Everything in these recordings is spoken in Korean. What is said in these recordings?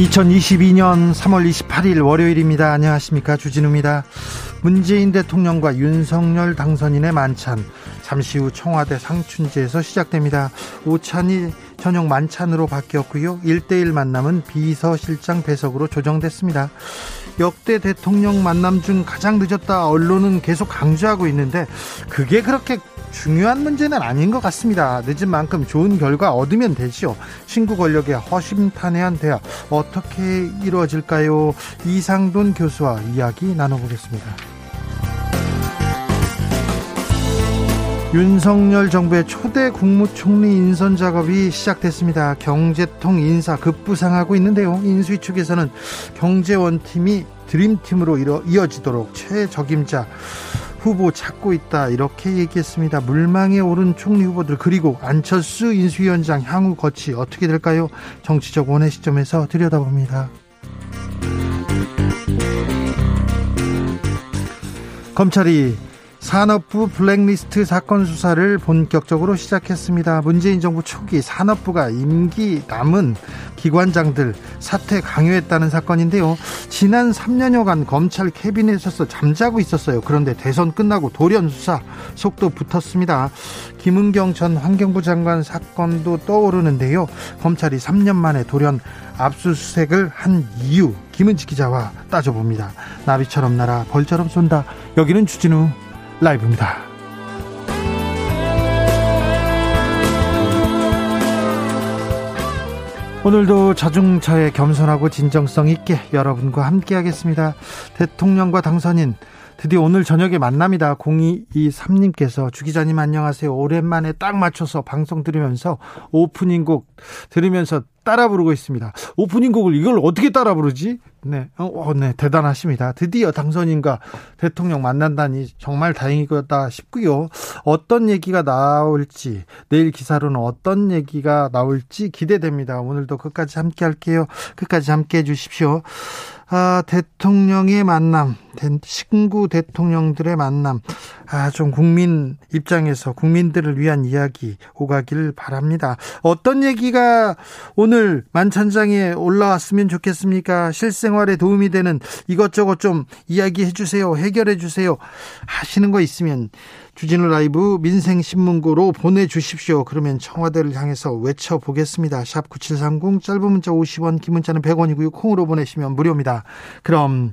2022년 3월 28일 월요일입니다. 안녕하십니까. 주진우입니다. 문재인 대통령과 윤석열 당선인의 만찬. 잠시 후 청와대 상춘제에서 시작됩니다. 오찬이 저녁 만찬으로 바뀌었고요. 1대1 만남은 비서실장 배석으로 조정됐습니다. 역대 대통령 만남 중 가장 늦었다 언론은 계속 강조하고 있는데 그게 그렇게 중요한 문제는 아닌 것 같습니다. 늦은 만큼 좋은 결과 얻으면 되지요. 신구 권력의 허심탄회한 대화 어떻게 이루어질까요? 이상돈 교수와 이야기 나눠보겠습니다. 윤석열 정부의 초대 국무총리 인선 작업이 시작됐습니다. 경제통 인사 급부상하고 있는데요. 인수위 측에서는 경제원팀이 드림팀으로 이어지도록 최적임자 후보 찾고 있다 이렇게 얘기했습니다. 물망에 오른 총리 후보들 그리고 안철수 인수위원장 향후 거치 어떻게 될까요? 정치적 원의 시점에서 들여다봅니다. 검찰이 산업부 블랙리스트 사건 수사를 본격적으로 시작했습니다. 문재인 정부 초기 산업부가 임기 남은 기관장들 사퇴 강요했다는 사건인데요. 지난 3년여간 검찰 캐비넷에서 잠자고 있었어요. 그런데 대선 끝나고 돌연 수사 속도 붙었습니다. 김은경 전 환경부 장관 사건도 떠오르는데요. 검찰이 3년 만에 돌연 압수수색을 한 이유 김은지 기자와 따져봅니다. 나비처럼 날아 벌처럼 쏜다. 여기는 주진우 라이브입니다. 오늘도 자중차에 겸손하고 진정성 있게 여러분과 함께 하겠습니다. 대통령과 당선인 드디어 오늘 저녁에 만납니다. 0223님께서 주 기자님 안녕하세요. 오랜만에 딱 맞춰서 방송 들으면서 오프닝 곡 들으면서 따라 부르고 있습니다. 오프닝 곡을 이걸 어떻게 따라 부르지? 네, 어, 어, 네, 대단하십니다. 드디어 당선인과 대통령 만난다니 정말 다행이다 싶고요. 어떤 얘기가 나올지, 내일 기사로는 어떤 얘기가 나올지 기대됩니다. 오늘도 끝까지 함께 할게요. 끝까지 함께 해 주십시오. 아, 대통령의 만남, 신구 대통령들의 만남, 아, 좀 국민 입장에서 국민들을 위한 이야기 오가기를 바랍니다. 어떤 얘기가 오늘 만찬장에 올라왔으면 좋겠습니까? 실생활에 도움이 되는 이것저것 좀 이야기해 주세요. 해결해 주세요. 하시는 거 있으면 주진우 라이브 민생신문고로 보내주십시오. 그러면 청와대를 향해서 외쳐보겠습니다. 샵 9730 짧은 문자 50원 긴 문자는 100원이고요. 콩으로 보내시면 무료입니다. 그럼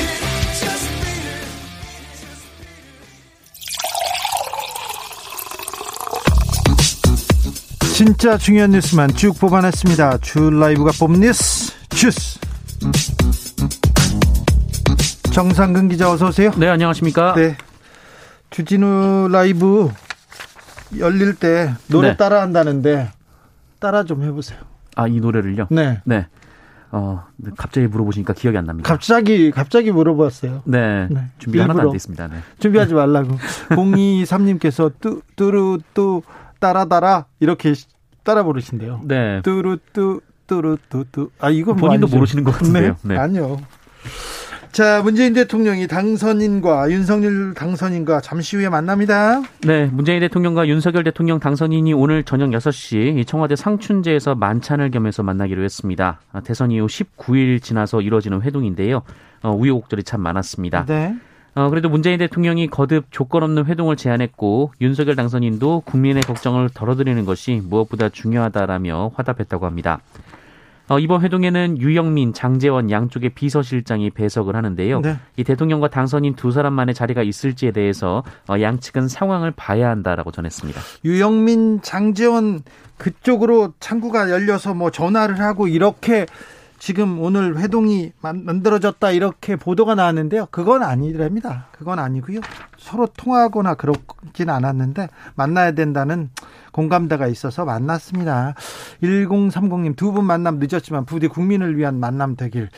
진짜 중요한 뉴스만 쭉 뽑아냈습니다. 주 라이브가 뽑는 뉴스 주스. 정상근 기자 어서 오세요. 네 안녕하십니까. 네. 주진우 라이브 열릴 때 노래 네. 따라 한다는데 따라 좀 해보세요. 아 이 노래를요? 네. 네. 어, 갑자기 물어보시니까 기억이 안 납니다. 갑자기, 갑자기 물어봤어요. 네. 네. 준비 하나도 안 됐습니다. 네. 준비하지 말라고. 023님께서 뚜, 뚜루, 뚜, 따라따라, 이렇게 따라 부르신대요. 네. 뚜루, 뚜, 뚜루, 뚜, 뚜. 아, 이건 뭐 본인도 뭐 모르시는 것 같은데요. 네. 네. 아니요. 자, 문재인 대통령이 당선인과 윤석열 당선인과 잠시 후에 만납니다. 네, 문재인 대통령과 윤석열 대통령 당선인이 오늘 저녁 6시 청와대 상춘제에서 만찬을 겸해서 만나기로 했습니다. 대선 이후 19일 지나서 이뤄지는 회동인데요. 어, 우여곡절이 참 많았습니다. 네. 어, 그래도 문재인 대통령이 거듭 조건 없는 회동을 제안했고 윤석열 당선인도 국민의 걱정을 덜어드리는 것이 무엇보다 중요하다라며 화답했다고 합니다. 어, 이번 회동에는 유영민, 장재원 양쪽의 비서실장이 배석을 하는데요. 네. 이 대통령과 당선인 두 사람만의 자리가 있을지에 대해서 어, 양측은 상황을 봐야 한다라고 전했습니다. 유영민, 장재원 그쪽으로 창구가 열려서 뭐 전화를 하고 이렇게 지금 오늘 회동이 만들어졌다 이렇게 보도가 나왔는데요. 그건 아니랍니다. 그건 아니고요. 서로 통화하거나 그렇진 않았는데 만나야 된다는 공감대가 있어서 만났습니다. 1030님 두 분 만남 늦었지만 부디 국민을 위한 만남 되길.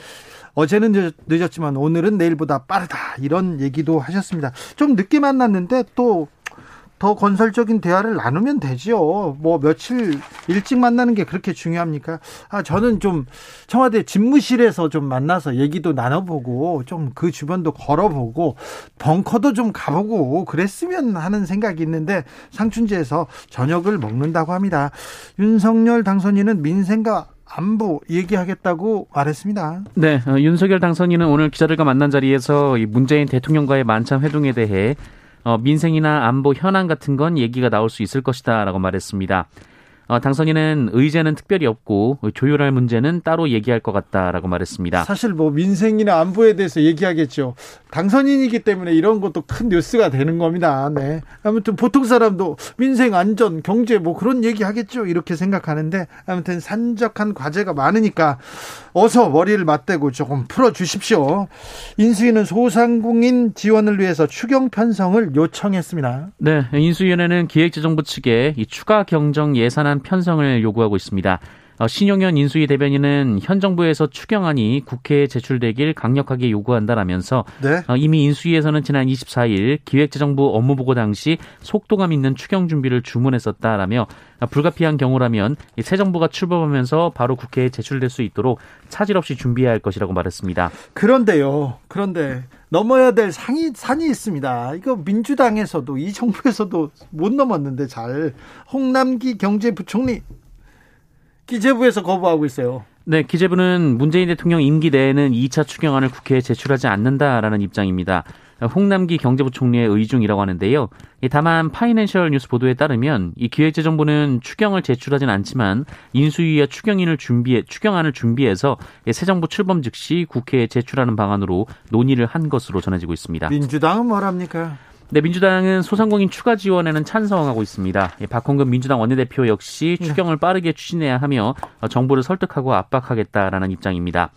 어제는 늦었지만 오늘은 내일보다 빠르다. 이런 얘기도 하셨습니다. 좀 늦게 만났는데 또 더 건설적인 대화를 나누면 되죠. 뭐 며칠 일찍 만나는 게 그렇게 중요합니까? 아, 저는 좀 청와대 집무실에서 좀 만나서 얘기도 나눠보고 좀 그 주변도 걸어보고 벙커도 좀 가보고 그랬으면 하는 생각이 있는데 상춘지에서 저녁을 먹는다고 합니다. 윤석열 당선인은 민생과 안보 얘기하겠다고 말했습니다. 네, 어, 윤석열 당선인은 오늘 기자들과 만난 자리에서 문재인 대통령과의 만찬 회동에 대해 어, 민생이나 안보 현안 같은 건 얘기가 나올 수 있을 것이다라고 말했습니다. 어, 당선인은 의제는 특별히 없고 조율할 문제는 따로 얘기할 것 같다라고 말했습니다. 사실 뭐 민생이나 안보에 대해서 얘기하겠죠. 당선인이기 때문에 이런 것도 큰 뉴스가 되는 겁니다. 네. 아무튼 보통 사람도 민생 안전 경제 뭐 그런 얘기 하겠죠. 이렇게 생각하는데 아무튼 산적한 과제가 많으니까 어서 머리를 맞대고 조금 풀어 주십시오. 인수위는 소상공인 지원을 위해서 추경 편성을 요청했습니다. 네, 인수위원회는 기획재정부 측에 이 추가 경정 예산안 편성을 요구하고 있습니다. 어, 신용현 인수위 대변인은 현 정부에서 추경안이 국회에 제출되길 강력하게 요구한다라면서 네. 어, 이미 인수위에서는 지난 24일 기획재정부 업무보고 당시 속도감 있는 추경 준비를 주문했었다라며 어, 불가피한 경우라면 새 정부가 출범하면서 바로 국회에 제출될 수 있도록 차질 없이 준비해야 할 것이라고 말했습니다. 그런데요. 그런데 넘어야 될 상이 산이 있습니다. 이거 민주당에서도 이 정부에서도 못 넘었는데 잘 홍남기 경제부총리 기재부에서 거부하고 있어요. 네, 기재부는 문재인 대통령 임기 내에는 2차 추경안을 국회에 제출하지 않는다라는 입장입니다. 홍남기 경제부총리의 의중이라고 하는데요. 다만 파이낸셜 뉴스 보도에 따르면 이 기획재정부는 추경을 제출하진 않지만 인수위와 추경인을 준비해 추경안을 준비해서 새 정부 출범 즉시 국회에 제출하는 방안으로 논의를 한 것으로 전해지고 있습니다. 민주당은 뭐랍니까? 네, 민주당은 소상공인 추가 지원에는 찬성하고 있습니다. 예, 박홍근 민주당 원내대표 역시 네. 추경을 빠르게 추진해야 하며 정부를 설득하고 압박하겠다라는 입장입니다.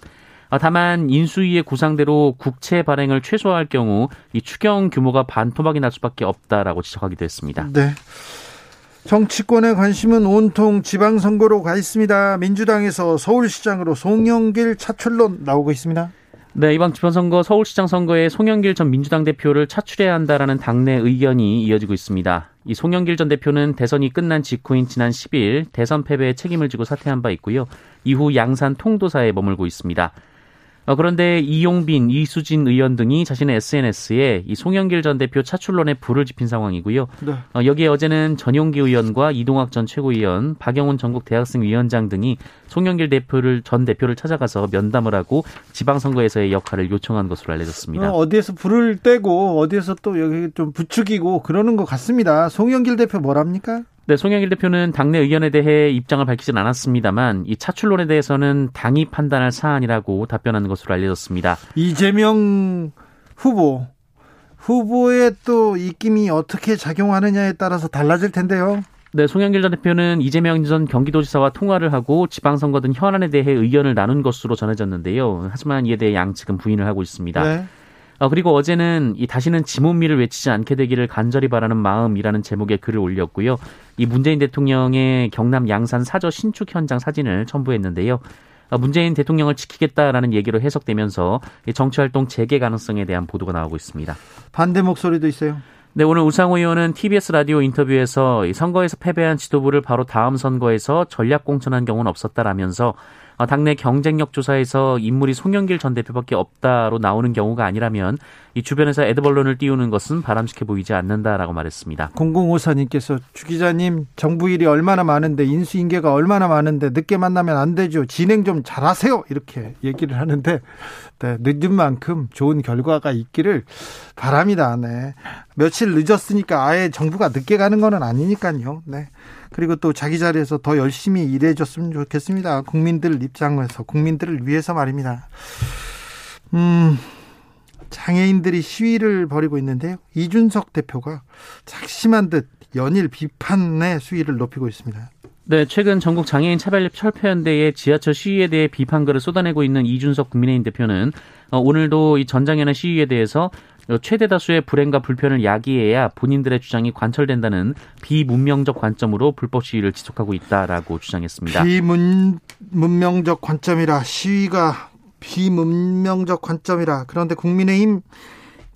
아, 다만 인수위의 구상대로 국채 발행을 최소화할 경우 이 추경 규모가 반토막이 날 수밖에 없다라고 지적하기도 했습니다. 네. 정치권의 관심은 온통 지방선거로 가 있습니다. 민주당에서 서울시장으로 송영길 차출론 나오고 있습니다. 네, 이번 지방선거 서울시장 선거에 송영길 전 민주당 대표를 차출해야 한다라는 당내 의견이 이어지고 있습니다. 이 송영길 전 대표는 대선이 끝난 직후인 지난 10일 대선 패배에 책임을 지고 사퇴한 바 있고요. 이후 양산 통도사에 머물고 있습니다. 어, 그런데 이용빈, 이수진 의원 등이 자신의 SNS에 이 송영길 전 대표 차출론에 불을 지핀 상황이고요. 네. 어, 여기에 어제는 전용기 의원과 이동학 전 최고위원, 박영훈 전국 대학생 위원장 등이 송영길 대표를 전 대표를 찾아가서 면담을 하고 지방선거에서의 역할을 요청한 것으로 알려졌습니다. 어, 디에서 불을 떼고 어디에서 또 여기 좀 부추기고 그러는 것 같습니다. 송영길 대표 뭐랍니까? 네, 송영길 대표는 당내 의견에 대해 입장을 밝히진 않았습니다만 이 차출론에 대해서는 당이 판단할 사안이라고 답변하는 것으로 알려졌습니다. 이재명 후보 후보의 또 입김이 어떻게 작용하느냐에 따라서 달라질 텐데요. 네, 송영길 전 대표는 이재명 전 경기도지사와 통화를 하고 지방선거 등 현안에 대해 의견을 나눈 것으로 전해졌는데요. 하지만 이에 대해 양측은 부인을 하고 있습니다. 네. 어, 그리고 어제는 이 다시는 지문미를 외치지 않게 되기를 간절히 바라는 마음이라는 제목의 글을 올렸고요. 이 문재인 대통령의 경남 양산 사저 신축 현장 사진을 첨부했는데요. 어, 문재인 대통령을 지키겠다라는 얘기로 해석되면서 정치활동 재개 가능성에 대한 보도가 나오고 있습니다. 반대 목소리도 있어요. 네, 오늘 우상호 의원은 TBS 라디오 인터뷰에서 선거에서 패배한 지도부를 바로 다음 선거에서 전략 공천한 경우는 없었다라면서 어, 당내 경쟁력 조사에서 인물이 송영길 전 대표밖에 없다로 나오는 경우가 아니라면 이 주변에서 에드벌론을 띄우는 것은 바람직해 보이지 않는다라고 말했습니다. 공공호사님께서 주 기자님 정부 일이 얼마나 많은데 인수인계가 얼마나 많은데 늦게 만나면 안 되죠. 진행 좀 잘하세요. 이렇게 얘기를 하는데 네, 늦은 만큼 좋은 결과가 있기를 바랍니다. 네. 며칠 늦었으니까 아예 정부가 늦게 가는 거는 아니니까요. 네. 그리고 또 자기 자리에서 더 열심히 일해줬으면 좋겠습니다. 국민들 입장에서 국민들을 위해서 말입니다. 음, 장애인들이 시위를 벌이고 있는데요. 이준석 대표가 작심한 듯 연일 비판의 수위를 높이고 있습니다. 네, 최근 전국 장애인 차별 철폐연대의 지하철 시위에 대해 비판글을 쏟아내고 있는 이준석 국민의힘 대표는 어, 오늘도 이 전장현의 시위에 대해서 최대 다수의 불행과 불편을 야기해야 본인들의 주장이 관철된다는 비문명적 관점으로 불법 시위를 지속하고 있다라고 주장했습니다. 비문명적 관점이라 시위가 비문명적 관점이라 그런데 국민의힘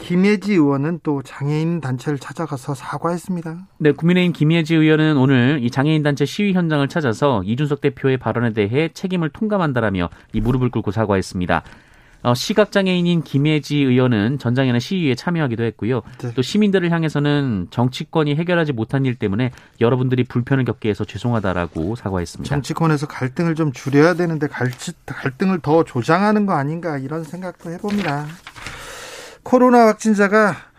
김예지 의원은 또 장애인 단체를 찾아가서 사과했습니다. 네, 국민의힘 김예지 의원은 오늘 이 장애인 단체 시위 현장을 찾아서 이준석 대표의 발언에 대해 책임을 통감한다라며 이 무릎을 꿇고 사과했습니다. 어, 시각장애인인 김혜지 의원은 전장에는 시위에 참여하기도 했고요. 네. 또 시민들을 향해서는 정치권이 해결하지 못한 일 때문에 여러분들이 불편을 겪게 해서 죄송하다라고 사과했습니다. 정치권에서 갈등을 좀 줄여야 되는데 갈등을 더 조장하는 거 아닌가 이런 생각도 해봅니다. 코로나 확진자가 아,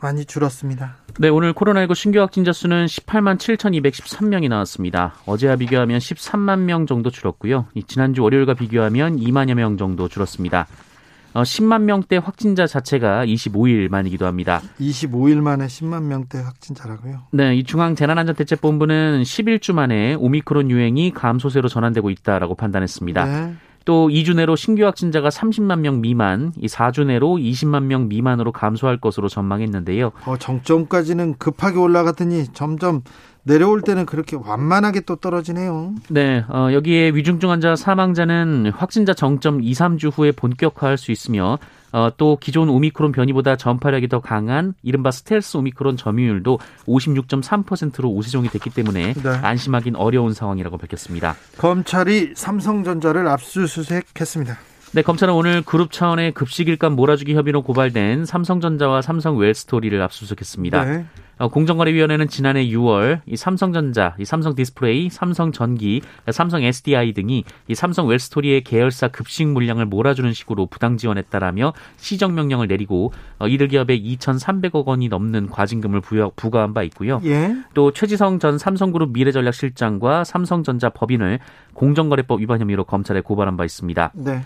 많이 줄었습니다. 네, 오늘 코로나19 신규 확진자 수는 18만 7,213명이 나왔습니다. 어제와 비교하면 13만 명 정도 줄었고요. 지난주 월요일과 비교하면 2만여 명 정도 줄었습니다. 어, 10만 명대 확진자 자체가 25일 만이기도 합니다. 25일 만에 10만 명대 확진자라고요? 네, 이 중앙재난안전대책본부는 11주 만에 오미크론 유행이 감소세로 전환되고 있다라고 판단했습니다. 네. 또 2주 내로 신규 확진자가 30만 명 미만, 이 4주 내로 20만 명 미만으로 감소할 것으로 전망했는데요. 어, 정점까지는 급하게 올라가더니 점점 내려올 때는 그렇게 완만하게 또 떨어지네요. 네, 어, 여기에 위중증 환자 사망자는 확진자 정점 2, 3주 후에 본격화할 수 있으며 어, 또 기존 오미크론 변이보다 전파력이 더 강한 이른바 스텔스 오미크론 점유율도 56.3%로 우세종이 됐기 때문에 네. 안심하긴 어려운 상황이라고 밝혔습니다. 검찰이 삼성전자를 압수수색했습니다. 네, 검찰은 오늘 그룹 차원의 급식 일감 몰아주기 혐의로 고발된 삼성전자와 삼성 웰스토리를 압수수색했습니다. 네. 어, 공정거래위원회는 지난해 6월 이 삼성전자, 이 삼성 디스플레이, 삼성 전기, 삼성 SDI 등이 이 삼성 웰스토리의 계열사 급식 물량을 몰아주는 식으로 부당 지원했다라며 시정 명령을 내리고 어, 이들 기업에 2,300억 원이 넘는 과징금을 부여, 부과한 바 있고요. 예. 또 최지성 전 삼성그룹 미래전략실장과 삼성전자 법인을 공정거래법 위반 혐의로 검찰에 고발한 바 있습니다. 네.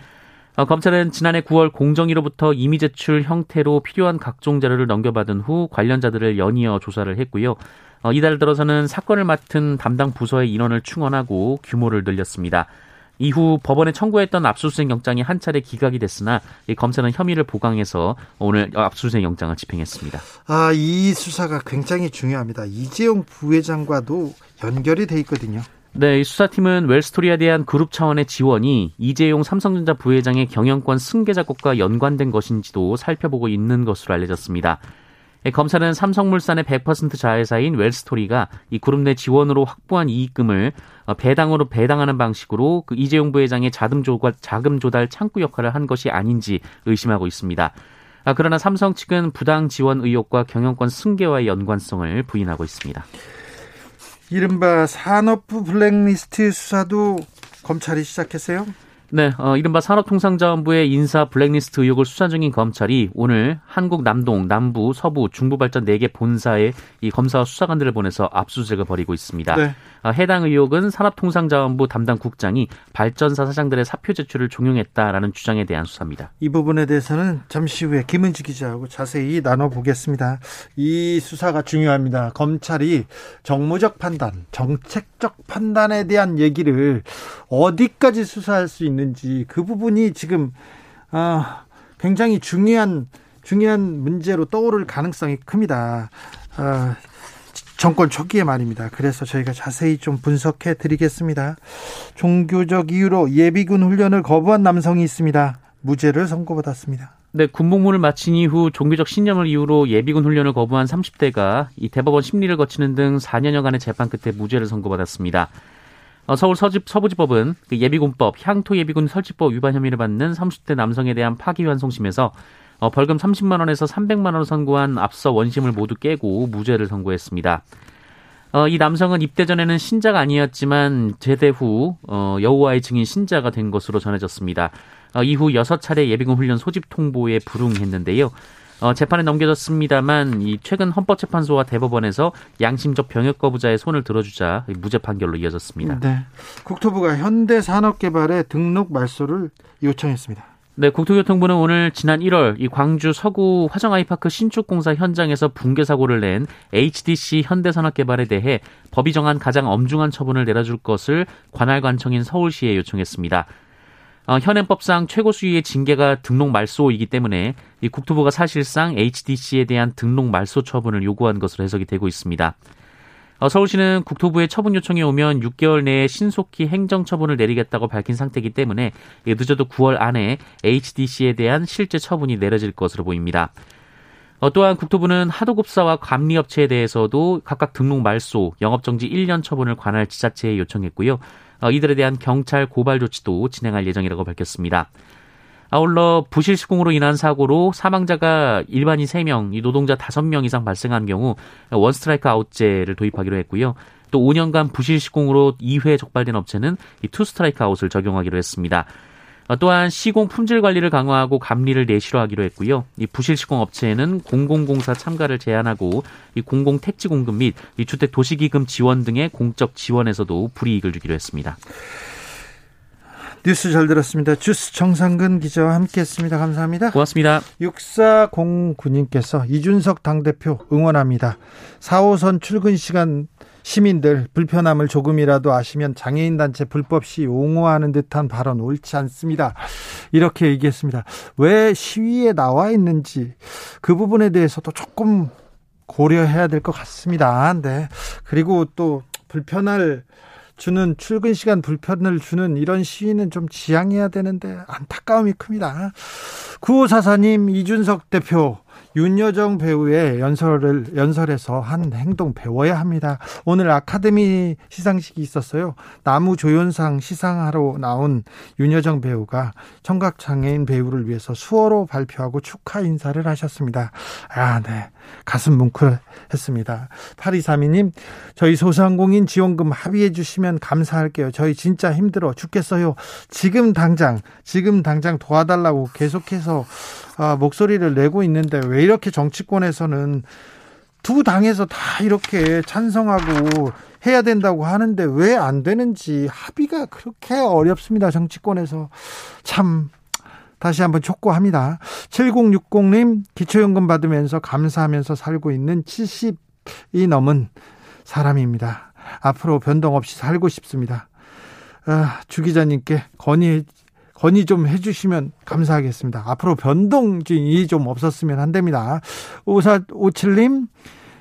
어, 검찰은 지난해 9월 공정위로부터 이미 제출 형태로 필요한 각종 자료를 넘겨받은 후 관련자들을 연이어 조사를 했고요. 어, 이달 들어서는 사건을 맡은 담당 부서의 인원을 충원하고 규모를 늘렸습니다. 이후 법원에 청구했던 압수수색 영장이 한 차례 기각이 됐으나 검사는 혐의를 보강해서 오늘 압수수색 영장을 집행했습니다. 아, 이 수사가 굉장히 중요합니다. 이재용 부회장과도 연결이 돼 있거든요. 네, 이 수사팀은 웰스토리에 대한 그룹 차원의 지원이 이재용 삼성전자 부회장의 경영권 승계 작업과 연관된 것인지도 살펴보고 있는 것으로 알려졌습니다. 예, 검찰은 삼성물산의 100% 자회사인 웰스토리가 이 그룹 내 지원으로 확보한 이익금을 어, 배당으로 배당하는 방식으로 그 이재용 부회장의 자금 조달, 자금 조달 창구 역할을 한 것이 아닌지 의심하고 있습니다. 아, 그러나 삼성 측은 부당 지원 의혹과 경영권 승계와의 연관성을 부인하고 있습니다. 이른바 산업부 블랙리스트 수사도 검찰이 시작했어요? 네, 어, 이른바 산업통상자원부의 인사 블랙리스트 의혹을 수사 중인 검찰이 오늘 한국 남동, 남부, 서부, 중부 발전 4개 본사에 이 검사와 수사관들을 보내서 압수수색을 벌이고 있습니다. 네. 어, 해당 의혹은 산업통상자원부 담당 국장이 발전사 사장들의 사표 제출을 종용했다라는 주장에 대한 수사입니다. 이 부분에 대해서는 잠시 후에 김은지 기자하고 자세히 나눠보겠습니다. 이 수사가 중요합니다. 검찰이 정무적 판단, 정책적 판단에 대한 얘기를 어디까지 수사할 수 있는 있는지 그 부분이 지금 아, 굉장히 중요한 중요한 문제로 떠오를 가능성이 큽니다. 아, 정권 초기에 말입니다. 그래서 저희가 자세히 좀 분석해 드리겠습니다. 종교적 이유로 예비군 훈련을 거부한 남성이 있습니다. 무죄를 선고받았습니다. 네, 군복무를 마친 이후 종교적 신념을 이유로 예비군 훈련을 거부한 30대가 이 대법원 심리를 거치는 등 4년여간의 재판 끝에 무죄를 선고받았습니다. 어, 서울 서집, 서부지법은 그 예비군법, 향토예비군 설치법 위반 혐의를 받는 30대 남성에 대한 파기환송심에서 어, 벌금 30만 원에서 300만 원을 선고한 앞서 원심을 모두 깨고 무죄를 선고했습니다. 어, 이 남성은 입대 전에는 신자가 아니었지만 제대 후 어, 여호와의 증인 신자가 된 것으로 전해졌습니다. 어, 이후 6차례 예비군 훈련 소집 통보에 불응했는데요. 어, 재판에 넘겨졌습니다만 이 최근 헌법재판소와 대법원에서 양심적 병역 거부자의 손을 들어주자 무죄 판결로 이어졌습니다. 네. 국토부가 현대산업개발에 등록 말소를 요청했습니다. 네, 국토교통부는 오늘 지난 1월 이 광주 서구 화정 아이파크 신축 공사 현장에서 붕괴 사고를 낸 HDC 현대산업개발에 대해 법이 정한 가장 엄중한 처분을 내려줄 것을 관할관청인 서울시에 요청했습니다. 어, 현행법상 최고 수위의 징계가 등록 말소이기 때문에 이 국토부가 사실상 HDC에 대한 등록 말소 처분을 요구한 것으로 해석이 되고 있습니다. 어, 서울시는 국토부의 처분 요청이 오면 6개월 내에 신속히 행정 처분을 내리겠다고 밝힌 상태이기 때문에 늦어도 9월 안에 HDC에 대한 실제 처분이 내려질 것으로 보입니다. 어, 또한 국토부는 하도급사와 감리업체에 대해서도 각각 등록 말소, 영업정지 1년 처분을 관할 지자체에 요청했고요. 어, 이들에 대한 경찰 고발 조치도 진행할 예정이라고 밝혔습니다. 아울러 부실 시공으로 인한 사고로 사망자가 일반인 3명, 이 노동자 5명 이상 발생한 경우 one strike out제를 도입하기로 했고요. 또 5년간 부실 시공으로 2회 적발된 업체는 이 two strike out을 적용하기로 했습니다. 어, 또한 시공 품질 관리를 강화하고 감리를 내실화하기로 했고요. 이 부실 시공 업체에는 공공공사 참가를 제한하고 이 공공 택지 공급 및 이 주택 도시기금 지원 등의 공적 지원에서도 불이익을 주기로 했습니다. 뉴스 잘 들었습니다. 주스 정상근 기자와 함께했습니다. 감사합니다. 고맙습니다. 6409님께서 이준석 당대표 응원합니다. 4호선 출근 시간 시민들 불편함을 조금이라도 아시면 장애인 단체 불법 시 옹호하는 듯한 발언 옳지 않습니다. 이렇게 얘기했습니다. 왜 시위에 나와 있는지 그 부분에 대해서도 조금 고려해야 될 것 같습니다. 네. 그리고 또 불편할 주는 출근 시간 불편을 주는 이런 시위는 좀 지양해야 되는데 안타까움이 큽니다. 구호사사님 이준석 대표 윤여정 배우의 연설을 연설에서 한 행동 배워야 합니다. 오늘 아카데미 시상식이 있었어요. 나무 조연상 시상하러 나온 윤여정 배우가 청각 장애인 배우를 위해서 수어로 발표하고 축하 인사를 하셨습니다. 아, 네. 가슴 뭉클했습니다. 8232님, 저희 소상공인 지원금 합의해 주시면 감사할게요. 저희 진짜 힘들어 죽겠어요. 지금 당장, 지금 당장 도와달라고 계속해서 아, 목소리를 내고 있는데 왜 이렇게 정치권에서는 두 당에서 다 이렇게 찬성하고 해야 된다고 하는데 왜 안 되는지 합의가 그렇게 어렵습니다. 정치권에서 참 다시 한번 촉구합니다. 7060님 기초연금 받으면서 감사하면서 살고 있는 70이 넘은 사람입니다. 앞으로 변동 없이 살고 싶습니다. 아, 주 기자님께 건의 건의 좀 해주시면 감사하겠습니다. 앞으로 변동이 좀 없었으면 한답니다. 5457님,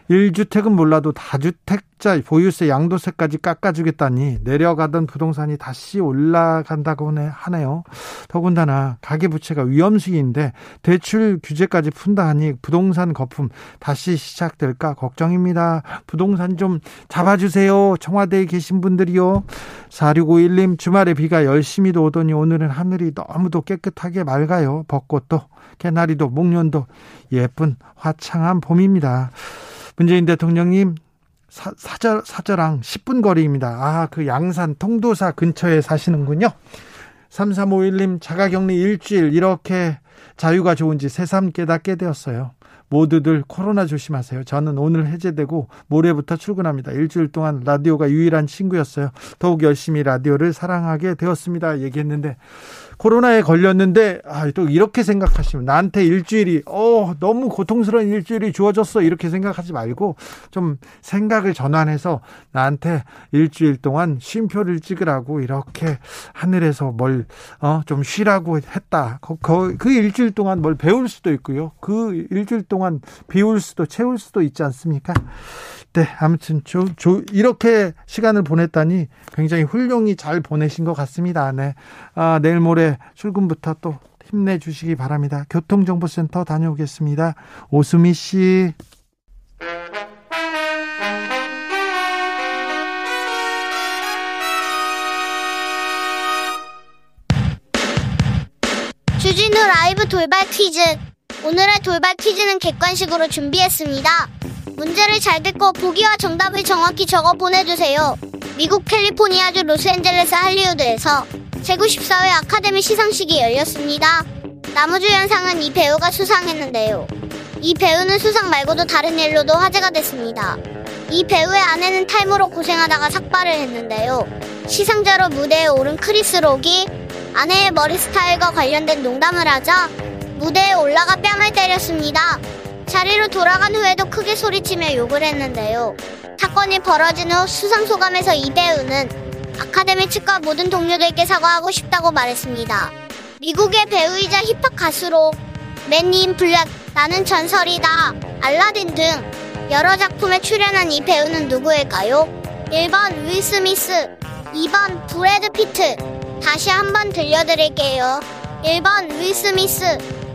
1주택은 몰라도 다주택자 보유세 양도세까지 깎아주겠다니 내려가던 부동산이 다시 올라간다고 하네요. 더군다나 가계부채가 위험수기인데 대출 규제까지 푼다 하니 부동산 거품 다시 시작될까 걱정입니다. 부동산 좀 잡아주세요. 청와대에 계신 분들이요. 4651님 주말에 비가 열심히도 오더니 오늘은 하늘이 너무도 깨끗하게 맑아요. 벚꽃도 개나리도 목련도 예쁜 화창한 봄입니다. 문재인 대통령님 사, 사절, 사절항 10분 거리입니다. 아, 그 양산 통도사 근처에 사시는군요. 3351님 자가격리 일주일 이렇게 자유가 좋은지 새삼 깨닫게 되었어요. 모두들 코로나 조심하세요. 저는 오늘 해제되고 모레부터 출근합니다. 일주일 동안 라디오가 유일한 친구였어요. 더욱 열심히 라디오를 사랑하게 되었습니다. 얘기했는데 코로나에 걸렸는데 아, 또 이렇게 생각하시면 나한테 일주일이 어 너무 고통스러운 일주일이 주어졌어 이렇게 생각하지 말고 좀 생각을 전환해서 나한테 일주일 동안 쉼표를 찍으라고 이렇게 하늘에서 뭘 어 좀 쉬라고 했다. 그, 그, 그 일주일 동안 뭘 배울 수도 있고요. 그 일주일 동안 비울 수도 채울 수도 있지 않습니까? 네, 아무튼 조, 조, 이렇게 시간을 보냈다니 굉장히 훌륭히 잘 보내신 것 같습니다. 네, 아, 내일 모레 출근부터 또 힘내 주시기 바랍니다. 교통정보센터 다녀오겠습니다. 오수미 씨. 주진우 라이브 돌발 퀴즈. 오늘의 돌발 퀴즈는 객관식으로 준비했습니다. 문제를 잘 듣고 보기와 정답을 정확히 적어 보내주세요. 미국 캘리포니아주 로스앤젤레스 할리우드에서 제94회 아카데미 시상식이 열렸습니다. 남우주연상은 이 배우가 수상했는데요. 이 배우는 수상 말고도 다른 일로도 화제가 됐습니다. 이 배우의 아내는 탈모로 고생하다가 삭발을 했는데요. 시상자로 무대에 오른 크리스 록이 아내의 머리 스타일과 관련된 농담을 하자 무대에 올라가 뺨을 때렸습니다. 자리로 돌아간 후에도 크게 소리치며 욕을 했는데요. 사건이 벌어진 후 수상 소감에서 이 배우는 아카데미 측과 모든 동료들께 사과하고 싶다고 말했습니다. 미국의 배우이자 힙합 가수로 맨인 블랙, 나는 전설이다, 알라딘 등 여러 작품에 출연한 이 배우는 누구일까요? 1번 윌 스미스, 2번 브래드 피트. 다시 한번 들려드릴게요. 1번 윌 스미스,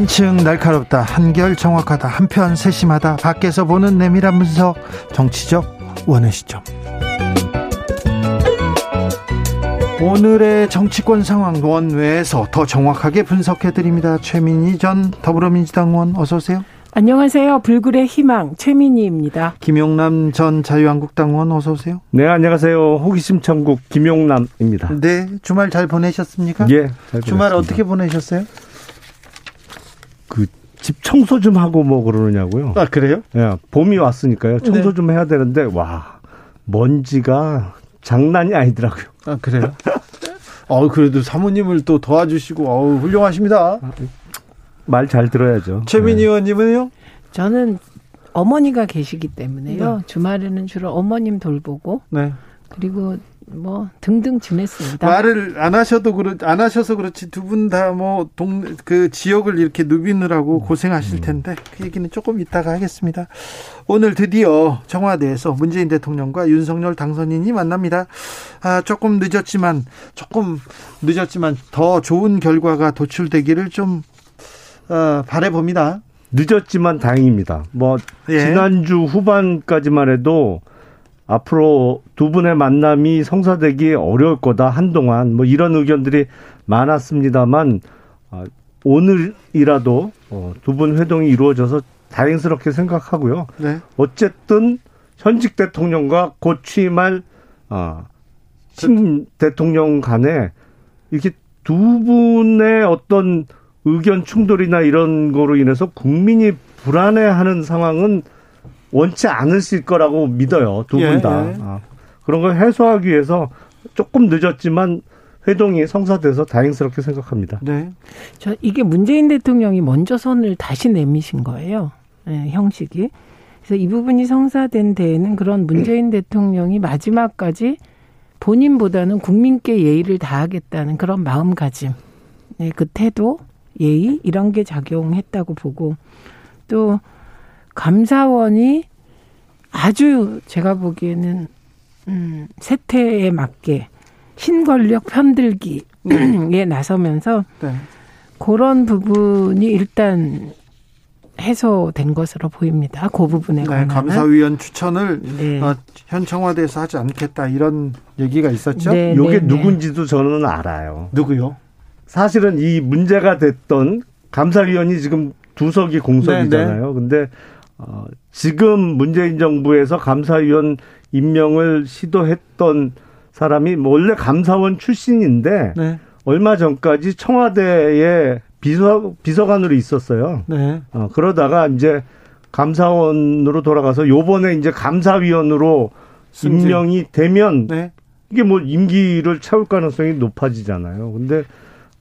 한층 날카롭다 한결 정확하다 한편 세심하다 밖에서 보는 내밀한 분석 정치적 원의 시점 오늘의 정치권 상황 원외에서 더 정확하게 분석해 드립니다 최민희 전 더불어민주당 의원 어서 오세요 안녕하세요. 불굴의 희망 최민희입니다. 김용남 전 자유한국당 의원 어서 오세요. 네, 안녕하세요. 호기심 천국 김용남입니다. 네, 주말 잘 보내셨습니까? 예, 잘 주말 보냈습니다. 어떻게 보내셨어요? 그 집 청소 좀 하고 뭐 그러느냐고요. 아, 그래요? 예, 봄이 왔으니까요. 청소 네. 좀 해야 되는데 와 먼지가 장난이 아니더라고요. 아, 그래요? 어, 그래도 사모님을 또 도와주시고 어우, 훌륭하십니다. 말 잘 들어야죠. 최민희 네. 의원님은요? 저는 어머니가 계시기 때문에요. 네. 주말에는 주로 어머님 돌보고 네. 그리고 뭐 등등 지냈습니다. 말을 안 하셔도 그렇 안 하셔서 그렇지 두 분 다 뭐 동 그 지역을 이렇게 누비느라고 고생하실 텐데 그 얘기는 조금 이따가 하겠습니다. 오늘 드디어 청와대에서 문재인 대통령과 윤석열 당선인이 만납니다. 아 조금 늦었지만 조금 늦었지만 더 좋은 결과가 도출되기를 좀 어, 바래봅니다. 늦었지만 다행입니다. 뭐 예. 지난주 후반까지만 해도 앞으로 두 분의 만남이 성사되기 어려울 거다 한동안 뭐 이런 의견들이 많았습니다만 아, 오늘이라도 어, 두분 회동이 이루어져서 다행스럽게 생각하고요. 네. 어쨌든 현직 대통령과 곧 취임할 아, 신 대통령 간에 이렇게 두 분의 어떤 의견 충돌이나 이런 거로 인해서 국민이 불안해하는 상황은 원치 않으실 거라고 믿어요. 두 분 다. 예, 예. 아, 그런 걸 해소하기 위해서 조금 늦었지만 회동이 성사돼서 다행스럽게 생각합니다. 네. 저 이게 문재인 대통령이 먼저 손을 다시 내미신 거예요. 예, 형식이. 그래서 이 부분이 성사된 데에는 그런 문재인 대통령이 마지막까지 본인보다는 국민께 예의를 다하겠다는 그런 마음가짐, 예, 그 태도, 예의 이런 게 작용했다고 보고 또 감사원이 아주 제가 보기에는 음, 세태에 맞게 신권력 편들기에 나서면서 네. 그런 부분이 일단 해소된 것으로 보입니다. 그 부분에 네, 관한은 감사위원 추천을 네. 어, 현 청와대에서 하지 않겠다 이런 얘기가 있었죠. 네, 요게 네, 네. 누군지도 저는 알아요. 누구요? 사실은 이 문제가 됐던 감사위원이 지금 두석이 공석이잖아요. 근데 어, 지금 문재인 정부에서 감사위원 임명을 시도했던 사람이 뭐 원래 감사원 출신인데 네. 얼마 전까지 청와대에 비서 비서관으로 있었어요. 네. 어, 그러다가 이제 감사원으로 돌아가서 요번에 이제 감사위원으로 승진. 임명이 되면 네. 이게 뭐 임기를 채울 가능성이 높아지잖아요. 근데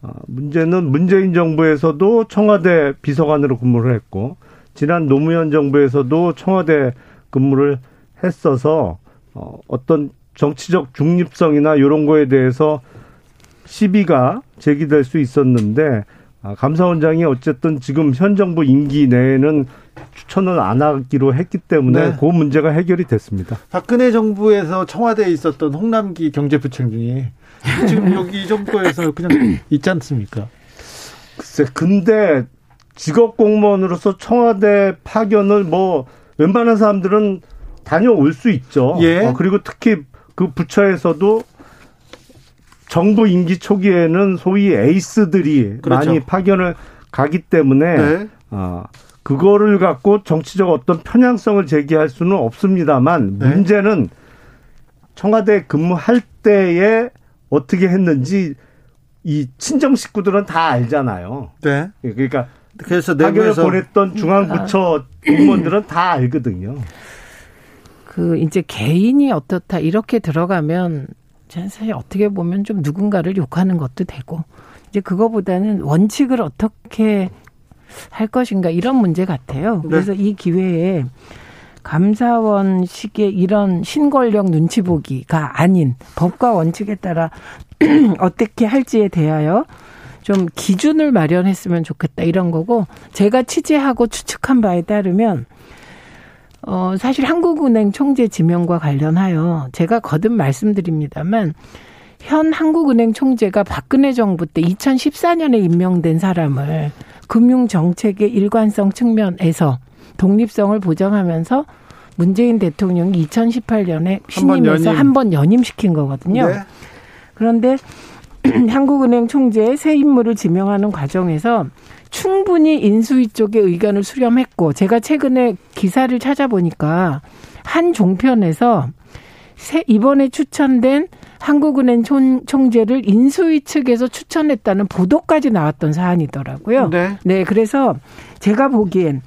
어, 문제는 문재인 정부에서도 청와대 비서관으로 근무를 했고 지난 노무현 정부에서도 청와대 근무를 했어서 어, 어떤 정치적 중립성이나 이런 거에 대해서 시비가 제기될 수 있었는데 아, 감사원장이 어쨌든 지금 현 정부 임기 내에는 추천을 안 하기로 했기 때문에 네. 그 문제가 해결이 됐습니다. 박근혜 정부에서 청와대에 있었던 홍남기 경제부총리 지금 여기 이 정부에서 그냥 있지 않습니까? 글쎄, 근데 직업 공무원으로서 청와대 파견을 뭐 웬만한 사람들은 다녀올 수 있죠. 예. 어, 그리고 특히 그 부처에서도 정부 임기 초기에는 소위 에이스들이 그렇죠. 많이 파견을 가기 때문에 네. 어, 그거를 갖고 정치적 어떤 편향성을 제기할 수는 없습니다만 네. 문제는 청와대 근무할 때에 어떻게 했는지 이 친정 식구들은 다 알잖아요. 네. 그러니까 그래서 내부에서 보냈던 중앙부처 공무원들은 다 알거든요. 그 이제 개인이 어떻다 이렇게 들어가면 저는 사실 어떻게 보면 좀 누군가를 욕하는 것도 되고 이제 그거보다는 원칙을 어떻게 할 것인가 이런 문제 같아요. 네. 그래서 이 기회에 감사원식의 이런 신권력 눈치 보기가 아닌 법과 원칙에 따라 어떻게 할지에 대하여 좀 기준을 마련했으면 좋겠다 이런 거고 제가 취재하고 추측한 바에 따르면 어 사실 한국은행 총재 지명과 관련하여 제가 거듭 말씀드립니다만 현 한국은행 총재가 박근혜 정부 때 2014년에 임명된 사람을 금융 정책의 일관성 측면에서 독립성을 보장하면서 문재인 대통령이 2018년에 신임해서 연임. 한번 연임시킨 거거든요. 네. 그런데 한국은행 총재의 새 인물을 지명하는 과정에서 충분히 인수위 쪽의 의견을 수렴했고 제가 최근에 기사를 찾아보니까 한 종편에서 새 이번에 추천된 한국은행 총, 총재를 인수위 측에서 추천했다는 보도까지 나왔던 사안이더라고요. 네. 네, 그래서 제가 보기엔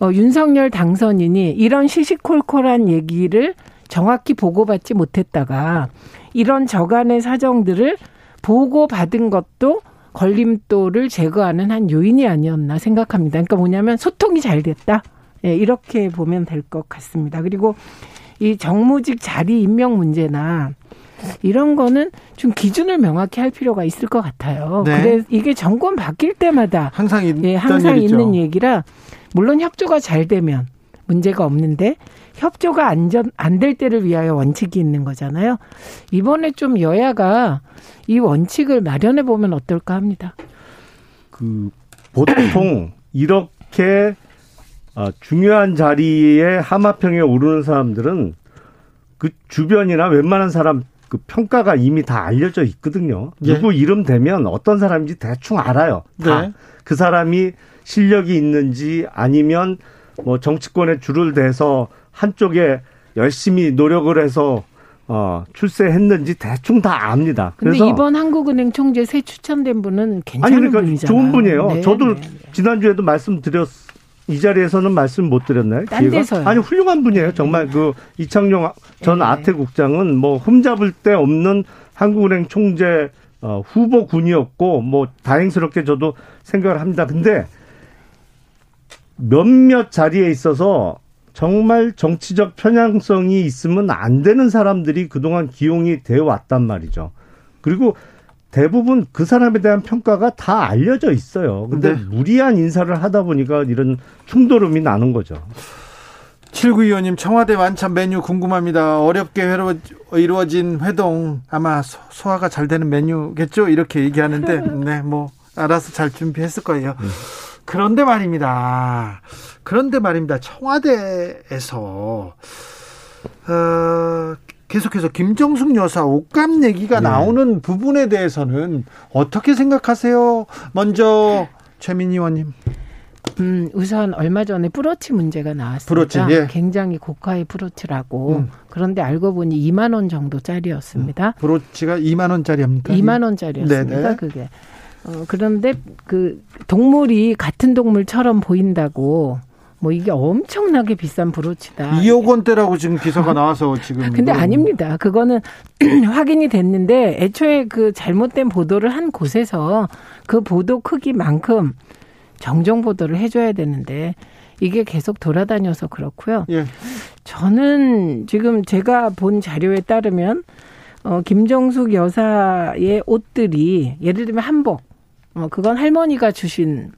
어, 윤석열 당선인이 이런 시시콜콜한 얘기를 정확히 보고받지 못했다가 이런 저간의 사정들을 보고받은 것도 걸림돌을 제거하는 한 요인이 아니었나 생각합니다. 그러니까 뭐냐면 소통이 잘 됐다. 예, 이렇게 보면 될 것 같습니다. 그리고 이 정무직 자리 임명 문제나 이런 거는 좀 기준을 명확히 할 필요가 있을 것 같아요. 네. 그래 이게 정권 바뀔 때마다 항상 있던 예, 항상. 있는 얘기라 물론 협조가 잘 되면 문제가 없는데 협조가 안전 안 될 때를 위하여 원칙이 있는 거잖아요. 이번에 좀 여야가 이 원칙을 마련해 보면 어떨까 합니다. 그 보통 이렇게 어, 중요한 자리에 하마평에 오르는 사람들은 그 주변이나 웬만한 사람 그 평가가 이미 다 알려져 있거든요. 예. 누구 이름 되면 어떤 사람인지 대충 알아요. 다. 네. 그 사람이 실력이 있는지 아니면 뭐 정치권에 줄을 대서 한쪽에 열심히 노력을 해서 어, 출세했는지 대충 다 압니다. 그래서 이번 한국은행 총재 새 추천된 분은 괜찮은 아니 그러니까 분이잖아요. 좋은 분이에요. 네, 저도 네, 네. 지난주에도 말씀드렸 이 자리에서는 말씀 못 드렸나요? 딴 기회가? 데서요. 아니 훌륭한 분이에요. 정말 그 이창용 전 네. 아태 국장은 뭐 흠잡을 데 없는 한국은행 총재 어, 후보군이었고 뭐 다행스럽게 저도 생각을 합니다. 근데 몇몇 자리에 있어서 정말 정치적 편향성이 있으면 안 되는 사람들이 그동안 기용이 되어 왔단 말이죠. 그리고 대부분 그 사람에 대한 평가가 다 알려져 있어요. 근데 네. 무리한 인사를 하다 보니까 이런 충돌음이 나는 거죠. 7925님 청와대 완찬 메뉴 궁금합니다. 어렵게 회로, 이루어진 회동 아마 소- 소화가 잘 되는 메뉴겠죠? 이렇게 얘기하는데 네, 뭐 알아서 잘 준비했을 거예요. 그런데 말입니다. 그런데 말입니다. 청와대에서 어, 계속해서 김정숙 여사 옷감 얘기가 네. 나오는 부분에 대해서는 어떻게 생각하세요? 먼저 최민희 의원님. 음, 우선 얼마 전에 브로치 문제가 나왔습니다. 브로치, 예. 굉장히 고가의 브로치라고. 음. 그런데 알고 보니 2만 원 정도짜리였습니다. 브로치가 2만 원짜리입니까? 2만 원짜리였습니다. 네네. 그게. 어, 그런데 그 동물이 같은 동물처럼 보인다고 뭐 이게 엄청나게 비싼 브로치다. 2억 원대라고 지금 기사가 나와서 지금. 근데 이거- 아닙니다. 그거는 확인이 됐는데 애초에 그 잘못된 보도를 한 곳에서 그 보도 크기만큼 정정 보도를 해줘야 되는데 이게 계속 돌아다녀서 그렇고요. 예. 저는 지금 제가 본 자료에 따르면 어 김정숙 여사의 옷들이 예를 들면 한복 어, 그건 할머니가 주신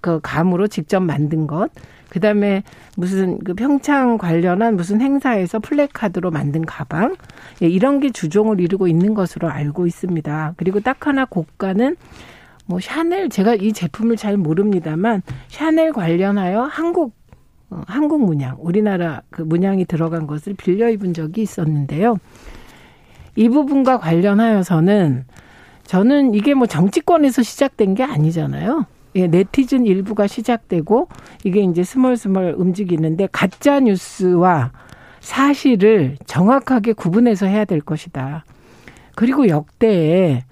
그 감으로 직접 만든 것. 그 다음에 무슨 그 평창 관련한 무슨 행사에서 플래카드로 만든 가방. 예, 이런 게 주종을 이루고 있는 것으로 알고 있습니다. 그리고 딱 하나 고가는 뭐 샤넬, 제가 이 제품을 잘 모릅니다만 샤넬 관련하여 한국 어, 한국 문양, 우리나라 그 문양이 들어간 것을 빌려 입은 적이 있었는데요. 이 부분과 관련하여서는 저는 이게 뭐 정치권에서 시작된 게 아니잖아요. 예, 네티즌 일부가 시작되고 이게 이제 스멀스멀 움직이는데 가짜 뉴스와 사실을 정확하게 구분해서 해야 될 것이다. 그리고 역대에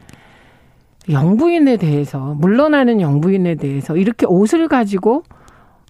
영부인에 대해서 물러나는 영부인에 대해서 이렇게 옷을 가지고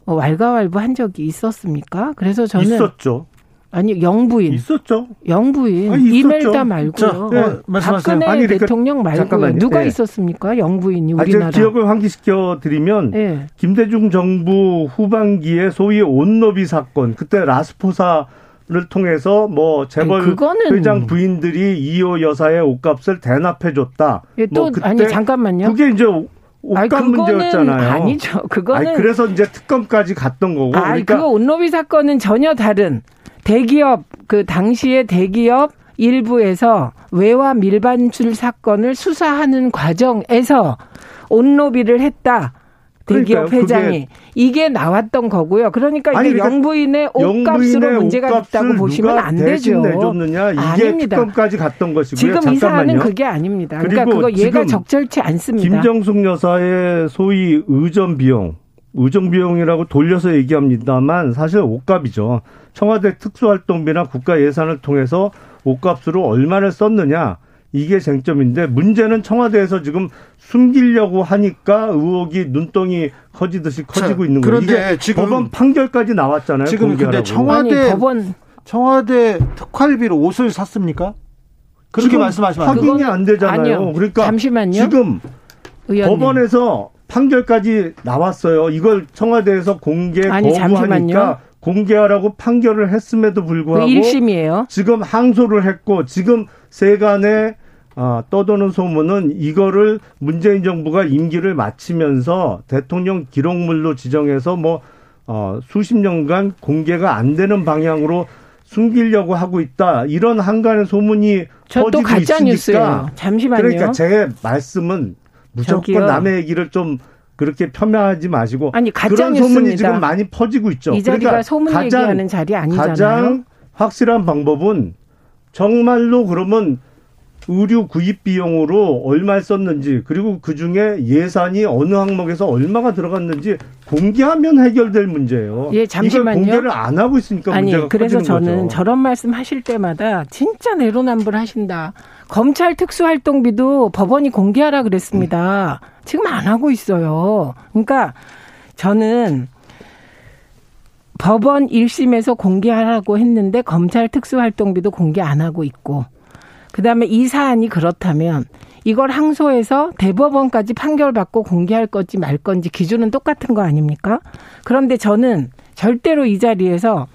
왈가왈부한 적이 있었습니까? 그래서 저는 있었죠. 아니 영부인 있었죠. 영부인 아니, 있었죠. 이멜다 말고요. 자, 네, 말씀하세요. 박근혜 아니, 그러니까 대통령 말고요. 잠깐만요. 누가 네. 있었습니까? 영부인이 아, 우리나라. 기억을 환기시켜 드리면 예. 김대중 정부 후반기에 소위 온너비 사건 그때 라스포사 를 통해서 뭐 재벌 아니, 그거는- 회장 부인들이 이호 여사의 옷값을 대납해 줬다. 예, 또 뭐 그때 아니 잠깐만요. 그게 이제 아니, 옷값 그거는 문제였잖아요. 아니죠. 그거는 아니, 그래서 이제 특검까지 갔던 거고. 아니 그러니까 그거 온로비 사건은 전혀 다른 대기업 그 당시에 대기업 일부에서 외화 밀반출 사건을 수사하는 과정에서 온로비를 했다. 대기업 그러니까요. 회장이 이게 나왔던 거고요. 그러니까 아니, 이게 그러니까 영부인의 옷값으로 문제가 있다고 보시면 안 되죠. 내줬느냐 이게 아닙니다. 특검까지 갔던 것이고요. 지금 이 사안은. 그게 아닙니다. 그러니까 그거 얘가 적절치 않습니다. 김정숙 여사의 소위 의전 비용, 의전 비용이라고 돌려서 얘기합니다만 사실 옷값이죠. 청와대 특수활동비나 국가 예산을 통해서 옷값으로 얼마를 썼느냐 이게 쟁점인데 문제는 청와대에서 지금 숨기려고 하니까 의혹이 눈덩이 커지듯이 커지고 자, 있는 거예요. 그런데 이게 지금- 법원 판결까지 나왔잖아요. 지금 근데 공개하라고. 청와- 아니 청와대- 법원 청와대 특활비로 옷을 샀습니까? 그렇게 말씀하시면 안 돼요. 확인이 안 되잖아요. 아니요. 그러니까 잠시만요. 지금 의원님. 법원에서 판결까지 나왔어요. 이걸 청와대에서 공개 아니, 거부하니까. 공개하라고 판결을 했음에도 그 불구하고 1심이에요. 지금 항소를 했고 지금 세간에 아, 떠도는 소문은 이거를 문재인 정부가 임기를 마치면서 대통령 기록물로 지정해서 뭐 어, 수십 년간 공개가 안 되는 방향으로 숨기려고 하고 있다. 이런 한간의 소문이 퍼지고 있으니까. 잠시만요. 그러니까 제 말씀은 무조건 저기요. 남의 얘기를 좀 그렇게 폄하하지 마시고 아니, 가짜 그런. 소문이 지금 많이 퍼지고 있죠. 이 자리가 그러니까 소문 가장, 얘기하는 자리 아니잖아요. 가장 확실한 방법은 정말로 그러면 의류 구입 비용으로 얼마 썼는지 그리고 그 중에 예산이 어느 항목에서 얼마가 들어갔는지 공개하면 해결될 문제예요. 예, 잠시만요. 공개를 안 하고 있으니까 아니 문제가 그래서 저는 거죠. 저런 말씀 하실 때마다 진짜 내로남불 하신다. 검찰 특수활동비도 법원이 공개하라 그랬습니다. 지금 안 하고 있어요. 그러니까 저는 법원 1심에서 공개하라고 했는데 검찰 특수활동비도 공개 안 하고 있고 그다음에 이 사안이 그렇다면 이걸 항소해서 대법원까지 판결받고 공개할 건지 말 건지 기준은 똑같은 거 아닙니까? 그런데 저는 절대로 이 자리에서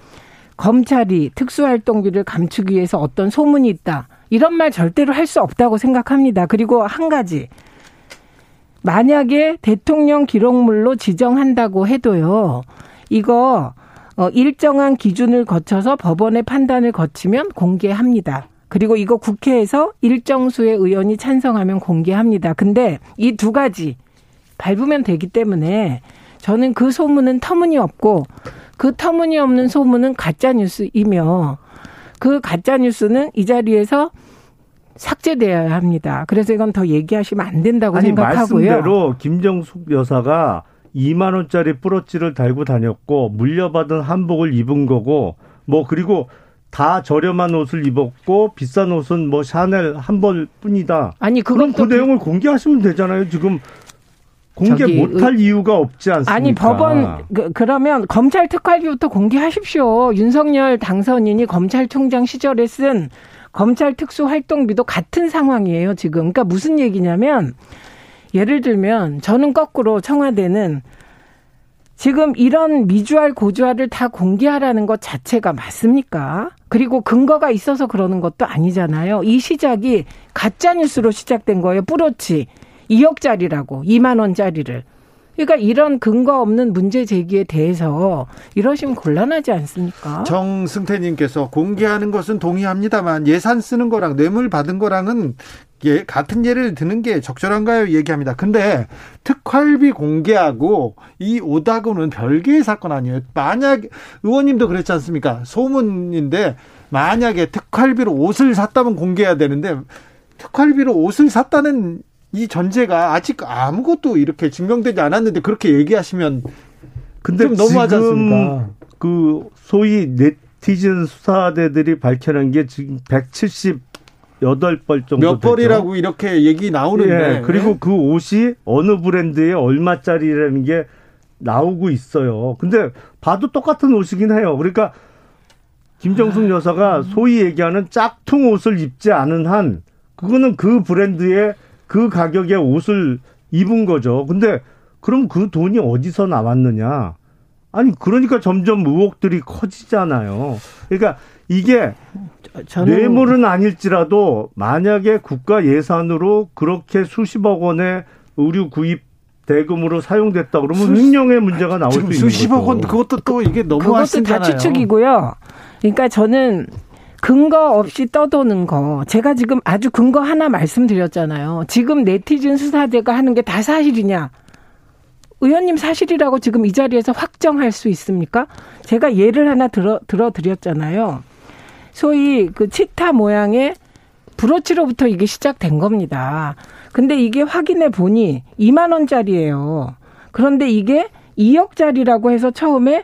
검찰이 특수활동비를 감추기 위해서 어떤 소문이 있다. 이런 말 절대로 할 수 없다고 생각합니다. 그리고 한 가지. 만약에 대통령 기록물로 지정한다고 해도요. 이거 어, 일정한 기준을 거쳐서 법원의 판단을 거치면 공개합니다. 그리고 이거 국회에서 일정 수의 의원이 찬성하면 공개합니다. 근데 이 두 가지 밟으면 되기 때문에 저는 그 소문은 터무니없고 그 터무니없는 소문은 가짜 뉴스이며 그 가짜 뉴스는 이 자리에서 삭제되어야 합니다. 그래서 이건 더 얘기하시면 안 된다고 아니 생각하고요. 말씀대로 김정숙 여사가 2만 원짜리 뿌러치를 달고 다녔고 물려받은 한복을 입은 거고 뭐 그리고 다 저렴한 옷을 입었고 비싼 옷은 뭐 샤넬 한 벌뿐이다. 아니 그럼 그 내용을 공개하시면 되잖아요. 지금 공개 못할 이유가 없지 않습니까? 아니 법원 그, 그러면 검찰 특활비부터 공개하십시오. 윤석열 당선인이 검찰총장 시절에 쓴 검찰 특수활동비도 같은 상황이에요 지금. 그러니까 무슨 얘기냐면 예를 들면 저는 거꾸로 청와대는 지금 이런 미주알 고주알을 다 공개하라는 것 자체가 맞습니까? 그리고 근거가 있어서 그러는 것도 아니잖아요. 이 시작이 가짜 뉴스로 시작된 거예요. 뿌로치. 2억짜리라고 2만 원짜리를 그러니까 이런 근거 없는 문제 제기에 대해서 이러시면 곤란하지 않습니까? 정승태님께서 공개하는 것은 동의합니다만 예산 쓰는 거랑 뇌물 받은 거랑은 예, 같은 예를 드는 게 적절한가요? 얘기합니다. 근데 특활비 공개하고 이 오다고는 별개의 사건 아니에요. 만약 의원님도 그랬지 않습니까? 소문인데 만약에 특활비로 옷을 샀다면 공개해야 되는데 특활비로 옷을 샀다는 이 전제가 아직 아무것도 이렇게 증명되지 않았는데 그렇게 얘기하시면 근데 좀 너무하지 않습니까? 그 소위 네티즌 수사대들이 밝혀낸 게 지금 178벌 정도 몇 벌이라고 이렇게 얘기 나오는데 예, 그리고 그 옷이 어느 브랜드에 얼마짜리라는 게 나오고 있어요. 근데 봐도 똑같은 옷이긴 해요. 그러니까 김정숙 아. 여사가 소위 얘기하는 짝퉁 옷을 입지 않은 한 그거는 그 브랜드의 그 가격의 옷을 입은 거죠. 근데 그럼 그 돈이 어디서 나왔느냐? 아니 그러니까 점점 의혹들이 커지잖아요. 그러니까 이게 저는... 뇌물은 아닐지라도 만약에 국가 예산으로 그렇게 수십억 원의 의류 구입 대금으로 사용됐다 그러면 횡령의 문제가 나올 수 있는 거죠. 수십억 원 그것도 또 이게 너무 그것도 다 추측이고요. 그러니까 저는 근거 없이 떠도는 거. 제가 지금 아주 근거 하나 말씀드렸잖아요. 지금 네티즌 수사대가 하는 게 다 사실이냐? 의원님 사실이라고 지금 이 자리에서 확정할 수 있습니까? 제가 예를 하나 들어, 들어드렸잖아요. 소위 그 치타 모양의 브로치로부터 이게 시작된 겁니다. 근데 이게 확인해 보니 2만 원짜리예요. 그런데 이게 2억짜리라고 해서 처음에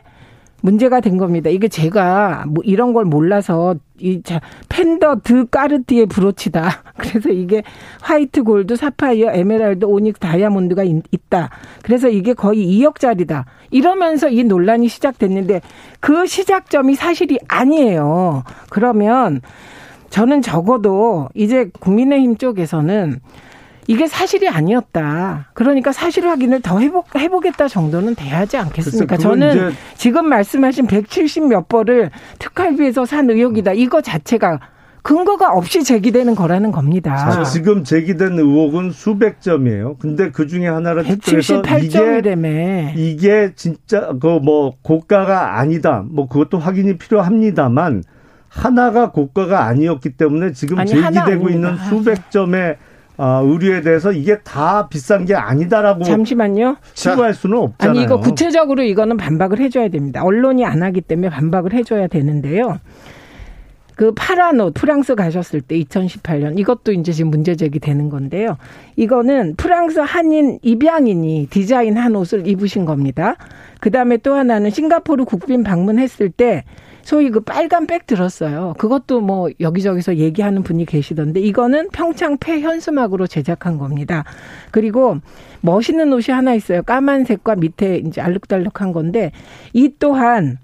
문제가 된 겁니다. 이게 제가 뭐 이런 걸 몰라서 이 자, 펜더 드 까르티의 브로치다. 그래서 이게 화이트 골드, 사파이어, 에메랄드, 오닉스, 다이아몬드가 있, 다 그래서 이게 거의 2억짜리다. 이러면서 이 논란이 시작됐는데 그 시작점이 사실이 아니에요. 그러면 저는 적어도 이제 국민의힘 쪽에서는 이게 사실이 아니었다. 그러니까 사실 확인을 더 해보, 해보겠다 정도는 돼야지 않겠습니까? 저는 지금 말씀하신 170 몇 벌을 특활비에서 산 의혹이다. 이거 자체가 근거가 없이 제기되는 거라는 겁니다. 자, 지금 제기된 의혹은 수백 점이에요. 근데 그 중에 하나를 178점이라며. 이게, 이게 진짜 그 뭐 고가가 아니다. 뭐 그것도 확인이 필요합니다만 하나가 고가가 아니었기 때문에 지금 아니, 제기되고 있는 수백 점의 어, 의류에 대해서 이게 다 비싼 게 아니다라고 잠시만요. 치부할 수는 없잖아요. 아니 이거 구체적으로 이거는 반박을 해줘야 됩니다. 언론이 안 하기 때문에 반박을 해줘야 되는데요. 그 파라노 프랑스 가셨을 때 2018년 이것도 이제 지금 문제 제기되는 건데요. 이거는 프랑스 한인 입양인이 디자인한 옷을 입으신 겁니다. 그 다음에 또 하나는 싱가포르 국빈 방문했을 때 소위 그 빨간 백 들었어요. 그것도 뭐 여기저기서 얘기하는 분이 계시던데 이거는 평창 폐현수막으로 제작한 겁니다. 그리고 멋있는 옷이 하나 있어요. 까만색과 밑에 이제 알록달록한 건데 이 또한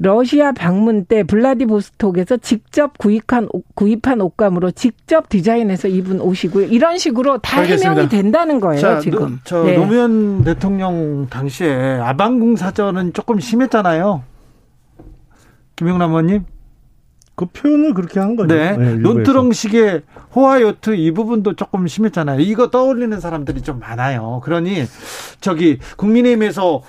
러시아 방문 때 블라디보스톡에서 직접 구입한 구입한 옷감으로 직접 디자인해서 입은 옷이고요. 이런 식으로 다 알겠습니다. 해명이 된다는 거예요. 자, 지금. 노, 저 네. 노무현 대통령 당시에 아방궁 사전은 조금 심했잖아요. 김영남 의원님? 그 표현을 그렇게 한 거죠. 네. 네 논두렁식의 호화요트 이 부분도 조금 심했잖아요. 이거 떠올리는 사람들이 좀 많아요. 그러니 저기 국민의힘에서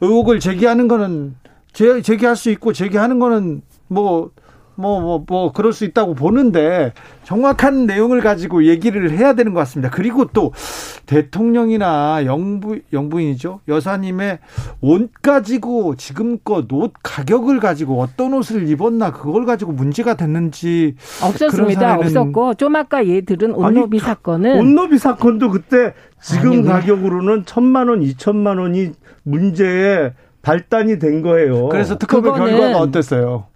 의혹을 제기하는 거는 제, 제기할 수 있고 제기하는 거는 뭐 뭐, 뭐, 뭐, 그럴 수 있다고 보는데 정확한 내용을 가지고 얘기를 해야 되는 것 같습니다. 그리고 또 대통령이나 영부, 영부인이죠. 여사님의 옷 가지고 지금껏 옷 가격을 가지고 어떤 옷을 입었나 그걸 가지고 문제가 됐는지. 없었습니다. 없었고 좀 아까 얘 들은 옷노비 사건은. 옷노비 사건도 그때 지금 아니, 가격으로는 천만 원, 이천만 원이 문제에 발단이 된 거예요. 그래서 특허의 결과가 어땠어요?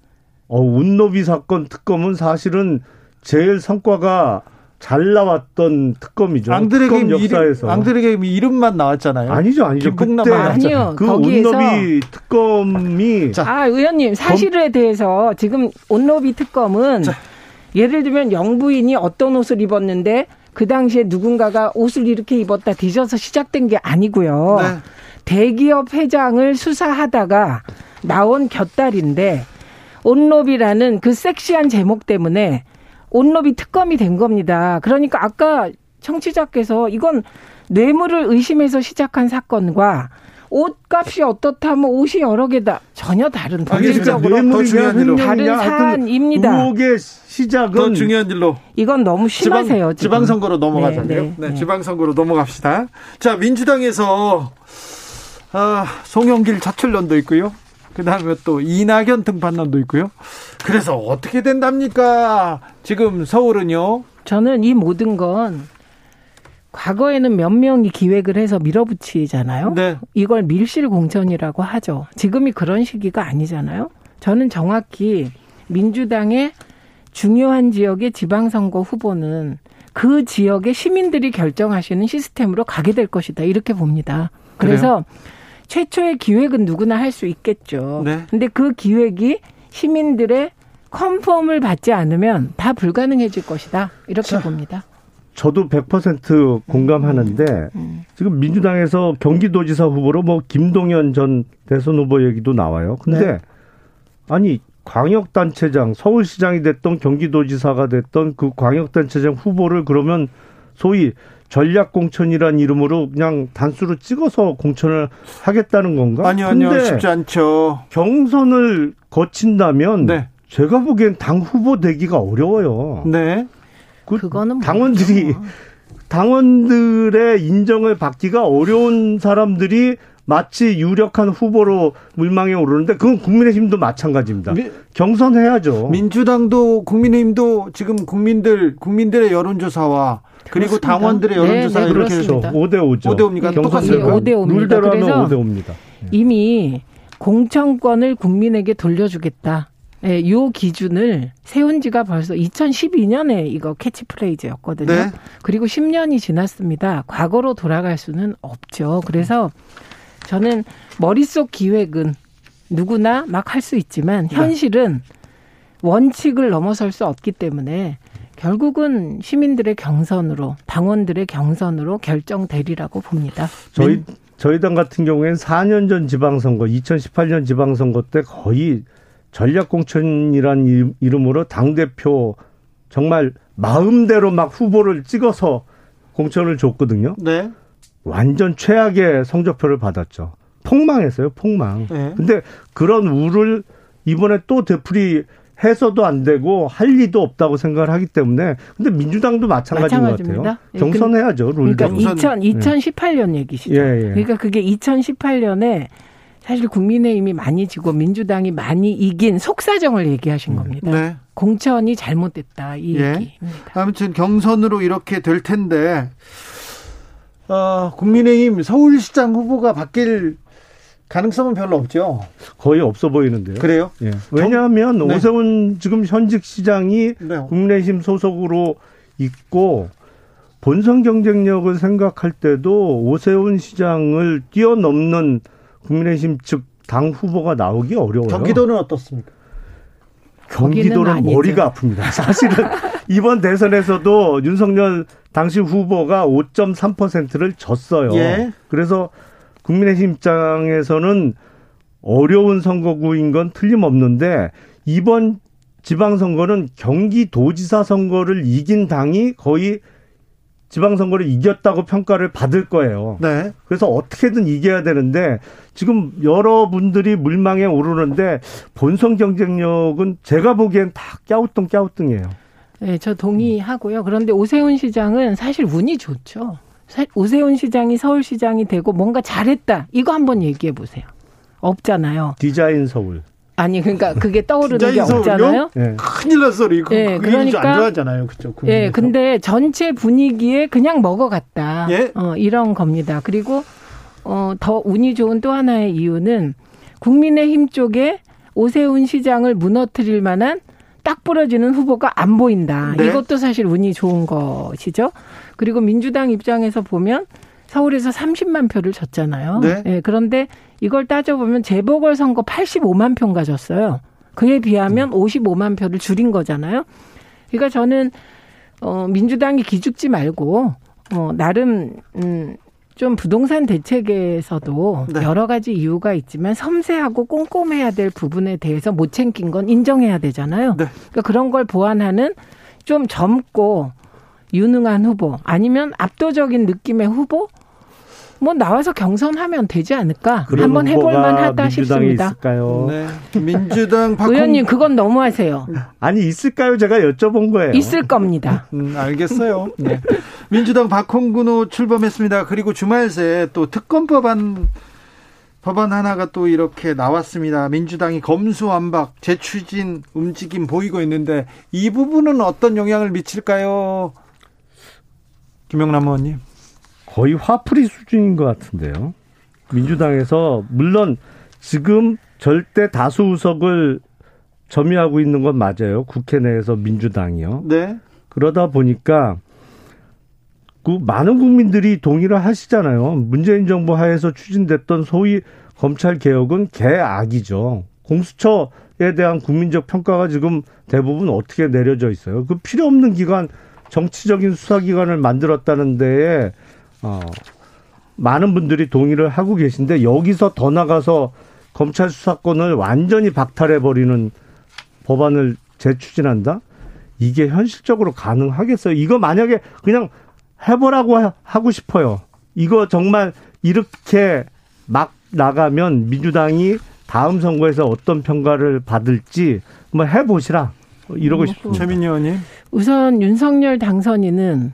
어, 운노비 사건 특검은 사실은 제일 성과가 잘 나왔던 특검이죠. 앙드레게 역사에서. 이름, 앙드레게 이름만 나왔잖아요. 아니죠, 아니죠. 그때 아니요. 그 온노비 특검이 자, 아 의원님 사실에 검... 대해서 지금 온노비 특검은 자. 예를 들면 영부인이 어떤 옷을 입었는데 그 당시에 누군가가 옷을 이렇게 입었다 뒤져서 시작된 게 아니고요. 네. 대기업 회장을 수사하다가 나온 곁다리인데 온로비라는 그 섹시한 제목 때문에 온로비 특검이 된 겁니다. 그러니까 아까 청취자께서 이건 뇌물을 의심해서 시작한 사건과 옷값이 어떻다 면 옷이 여러 개다 전혀 다른 본질적으로 뇌물이냐 다른 사안입니다. 의혹의 시작은 더 중요한 일로 이건 너무 심하세요. 지방, 선거로 넘어가잖아요. 네, 네, 네, 네. 지방선거로 넘어갑시다. 자, 민주당에서 아, 송영길 자출론도 있고요. 그다음에 또 이낙연 등판론도 있고요. 그래서 어떻게 된답니까? 지금 서울은요. 저는 이 모든 건 과거에는 몇 명이 기획을 해서 밀어붙이잖아요. 네. 이걸 밀실 공천이라고 하죠. 지금이 그런 시기가 아니잖아요. 저는 정확히 민주당의 중요한 지역의 지방선거 후보는 그 지역의 시민들이 결정하시는 시스템으로 가게 될 것이다. 이렇게 봅니다. 그래서 최초의 기획은 누구나 할 수 있겠죠. 네. 근데 그 기획이 시민들의 컨펌을 받지 않으면 다 불가능해질 것이다. 이렇게 자. 봅니다. 저도 100% 공감하는데 음. 지금 민주당에서 경기도지사 후보로 뭐 김동연 전 대선 후보 얘기도 나와요. 근데 네. 아니 광역단체장 서울시장이 됐던 경기도지사가 됐던 그 광역단체장 후보를 그러면 소위 전략 공천이란 이름으로 그냥 단수로 찍어서 공천을 하겠다는 건가? 아니요, 아니요. 쉽지 않죠. 경선을 거친다면 네. 제가 보기엔 당 후보 되기가 어려워요. 네. 그 그거는 당원들이 모르죠. 당원들의 인정을 받기가 어려운 사람들이 마치 유력한 후보로 물망에 오르는데 그건 국민의힘도 마찬가지입니다. 미- 경선해야죠. 민주당도 국민의힘도 지금 국민들 국민들의 여론조사와 그리고. 당원들의 네, 여론조사 네, 이렇게 그렇습니다. 5대 5죠. 5대 5입니까? 똑같습니까? 예, 5대 5입니다. 룰대로 하면 그래서 5대 5입니다. 이미 공천권을 국민에게 돌려주겠다. 예, 요 기준을 세운 지가 벌써 2012년에 이거 캐치프레이즈였거든요. 네. 그리고 10년이 지났습니다. 과거로 돌아갈 수는 없죠. 그래서 저는 머릿속 기획은 누구나 막 할 수 있지만 네. 현실은 원칙을 넘어설 수 없기 때문에 결국은 시민들의 경선으로 당원들의 경선으로 결정되리라고 봅니다. 저희 저희 당 같은 경우에는 4년 전 지방선거, 2018년 지방선거 때 거의 전략공천이란 이- 이름으로 당 대표 정말 마음대로 막 후보를 찍어서 공천을 줬거든요. 네. 완전 최악의 성적표를 받았죠. 폭망했어요, 폭망. 네. 근데 그런 우를 이번에 또 되풀이 해서도 안 되고 할 리도 없다고 생각을 하기 때문에 근데 민주당도 마찬가지인 것 같아요. 마찬가지입니다. 예, 경선해야죠, 그러니까 룰대로. 우선- 2000, 2018년 얘기시죠. 예, 예. 그러니까 그게 2018년에 사실 국민의힘이 많이 지고 민주당이 많이 이긴 속사정을 얘기하신 겁니다. 네. 공천이 잘못됐다 이 예. 얘기입니다. 아무튼 경선으로 이렇게 될 텐데 어, 국민의힘 서울시장 후보가 바뀔 가능성은 별로 없죠. 거의 없어 보이는데요. 그래요? 예. 왜냐하면 네. 오세훈 지금 현직 시장이 네. 국민의힘 소속으로 있고 본선 경쟁력을 생각할 때도 오세훈 시장을 뛰어넘는 국민의힘 측당 후보가 나오기 어려워요. 경기도는 어떻습니까? 경기도는. 머리가 아픕니다. 사실은 이번 대선에서도 윤석열 당시 후보가 5.3%를 졌어요. 예. 그래서 국민의힘 입장에서는 어려운 선거구인 건 틀림없는데 이번 지방선거는 경기도지사 선거를 이긴 당이 거의 지방선거를 이겼다고 평가를 받을 거예요. 네. 그래서 어떻게든 이겨야 되는데 지금 여러분들이 물망에 오르는데 본선 경쟁력은 제가 보기엔 다 깨우뚱 깨우뚱이에요. 네, 저 동의하고요. 그런데 오세훈 시장은 사실 운이 좋죠. 사- 오세훈 시장이 서울시장이 되고 뭔가 잘했다. 이거 한번 얘기해 보세요. 없잖아요. 디자인 서울. 아니 그러니까 그게 떠오르는 게? 없잖아요. 예. 큰일 났어. 이거 예, 그 얘기 그러니까- 안 좋아하잖아요. 그죠? 예, 근데 전체 분위기에 그냥 먹어갔다. 예. 어, 이런 겁니다. 그리고 어, 더 운이 좋은 또 하나의 이유는 국민의힘 쪽에 오세훈 시장을 무너뜨릴 만한 딱 부러지는 후보가 안 보인다. 네. 이것도 사실 운이 좋은 것이죠. 그리고 민주당 입장에서 보면 서울에서 30만 표를 줬잖아요. 네. 예, 그런데 이걸 따져보면 재보궐 선거 85만 표가 졌어요. 그에 비하면 55만 표를 줄인 거잖아요. 그러니까 저는 어 민주당이 기죽지 말고 어 나름 음 좀 부동산 대책에서도 네. 여러 가지 이유가 있지만 섬세하고 꼼꼼해야 될 부분에 대해서 못 챙긴 건 인정해야 되잖아요. 네. 그러니까 그런 걸 보완하는 좀 젊고 유능한 후보 아니면 압도적인 느낌의 후보 뭐 나와서 경선하면 되지 않을까 한번 해볼만 하다 싶습니다. 있을까요? 네. 민주당 박홍 의원님 그건 너무하세요. 아니 있을까요? 제가 여쭤본 거예요. 있을 겁니다. 음, 알겠어요. 네. 민주당 박홍근호 출범했습니다. 그리고 주말 새에 또 특검 법안 법안 하나가 또 이렇게 나왔습니다. 민주당이 검수완박 재추진 움직임 보이고 있는데 이 부분은 어떤 영향을 미칠까요? 김영남 의원님. 거의 화풀이 수준인 것 같은데요. 민주당에서 물론 지금 절대 다수 의석을 점유하고 있는 건 맞아요. 국회 내에서 민주당이요. 네. 그러다 보니까 그 많은 국민들이 동의를 하시잖아요. 문재인 정부 하에서 추진됐던 소위 검찰 개혁은 개악이죠. 공수처에 대한 국민적 평가가 지금 대부분 어떻게 내려져 있어요. 그 필요 없는 기관 정치적인 수사기관을 만들었다는 데에 어, 많은 분들이 동의를 하고 계신데 여기서 더 나가서 검찰 수사권을 완전히 박탈해 버리는 법안을 재추진한다? 이게 현실적으로 가능하겠어요? 이거 만약에 그냥 해보라고 하고 싶어요. 이거 정말 이렇게 막 나가면 민주당이 다음 선거에서 어떤 평가를 받을지 한번 해보시라. 이러고 싶습니다. 최민희 의원님. 우선 윤석열 당선인은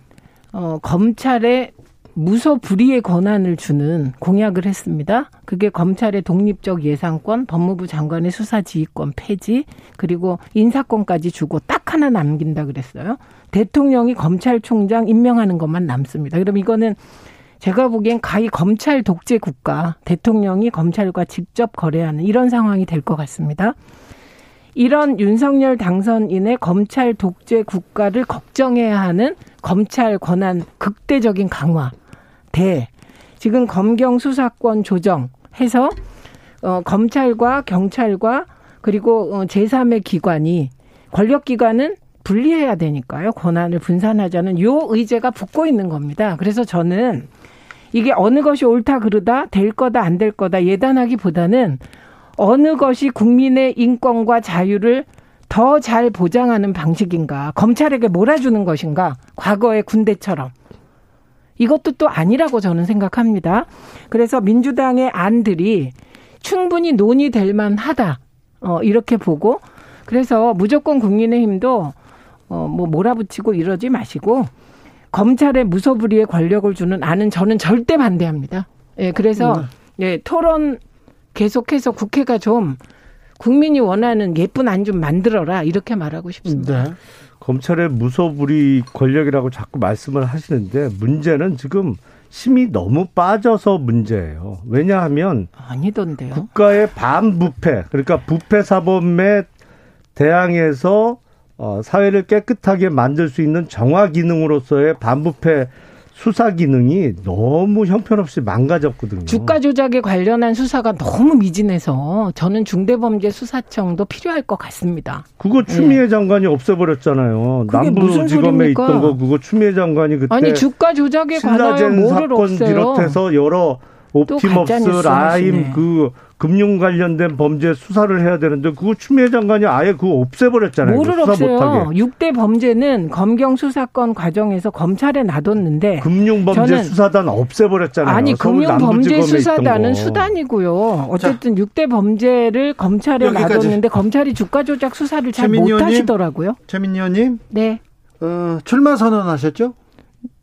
어, 검찰에 무소 불위의 권한을 주는 공약을 했습니다. 그게 검찰의 독립적 예산권, 법무부 장관의 수사 지휘권 폐지, 그리고 인사권까지 주고 딱 하나 남긴다 그랬어요. 대통령이 검찰총장 임명하는 것만 남습니다. 그럼 이거는 제가 보기엔 가히 검찰 독재 국가, 대통령이 검찰과 직접 거래하는 이런 상황이 될 것 같습니다. 이런 윤석열 당선인의 검찰 독재 국가를 걱정해야 하는 검찰 권한 극대적인 강화. 대 지금 검경 수사권 조정 해서 어, 검찰과 경찰과 그리고 어, 제3의 기관이 권력 기관은 분리해야 되니까요. 권한을 분산하자는 요 의제가 붙고 있는 겁니다. 그래서 저는 이게 어느 것이 옳다 그르다 될 거다 안 될 거다 예단하기보다는 어느 것이 국민의 인권과 자유를 더 잘 보장하는 방식인가 검찰에게 몰아주는 것인가 과거의 군대처럼 이것도 또 아니라고 저는 생각합니다. 그래서 민주당의 안들이 충분히 논의될 만하다. 어, 이렇게 보고 그래서 무조건 국민의힘도 어, 뭐 몰아붙이고 이러지 마시고 검찰에 무소불위의 권력을 주는 안은 저는 절대 반대합니다. 예, 그래서 예, 토론 계속해서 국회가 좀 국민이 원하는 예쁜 안 좀 만들어라 이렇게 말하고 싶습니다. 네. 검찰의 무소불위 권력이라고 자꾸 말씀을 하시는데 문제는 지금 힘이 너무 빠져서 문제예요. 왜냐하면 아니던데요. 국가의 반부패 그러니까 부패 사범에 대항해서 어, 사회를 깨끗하게 만들 수 있는 정화 기능으로서의 반부패 수사 기능이 너무 형편없이 망가졌거든요. 주가 조작에 관련한 수사가 너무 미진해서 저는 중대범죄수사청도 필요할 것 같습니다. 그거 추미애 네. 장관이 없애버렸잖아요. 남부지검에 있던 거 그거 추미애 장관이 그때 아니 주가 조작에 관한 뭐를 사건 없애요. 비롯해서 여러 옵티머스 라임 그 금융 관련된 범죄 수사를 해야 되는데 그거 추미애 장관이 아예 그거 없애버렸잖아요. 뭐를 없애요? 6대 범죄는 검경 수사권 과정에서 검찰에 놔뒀는데 금융 범죄 수사단 없애버렸잖아요. 아니 금융 범죄 수사단은 수단이고요. 어쨌든 자, 6대 범죄를 검찰에 여기까지. 놔뒀는데 검찰이 주가 조작 수사를 잘 못하시더라고요. 최민희 의원님. 네. 어, 출마 선언하셨죠?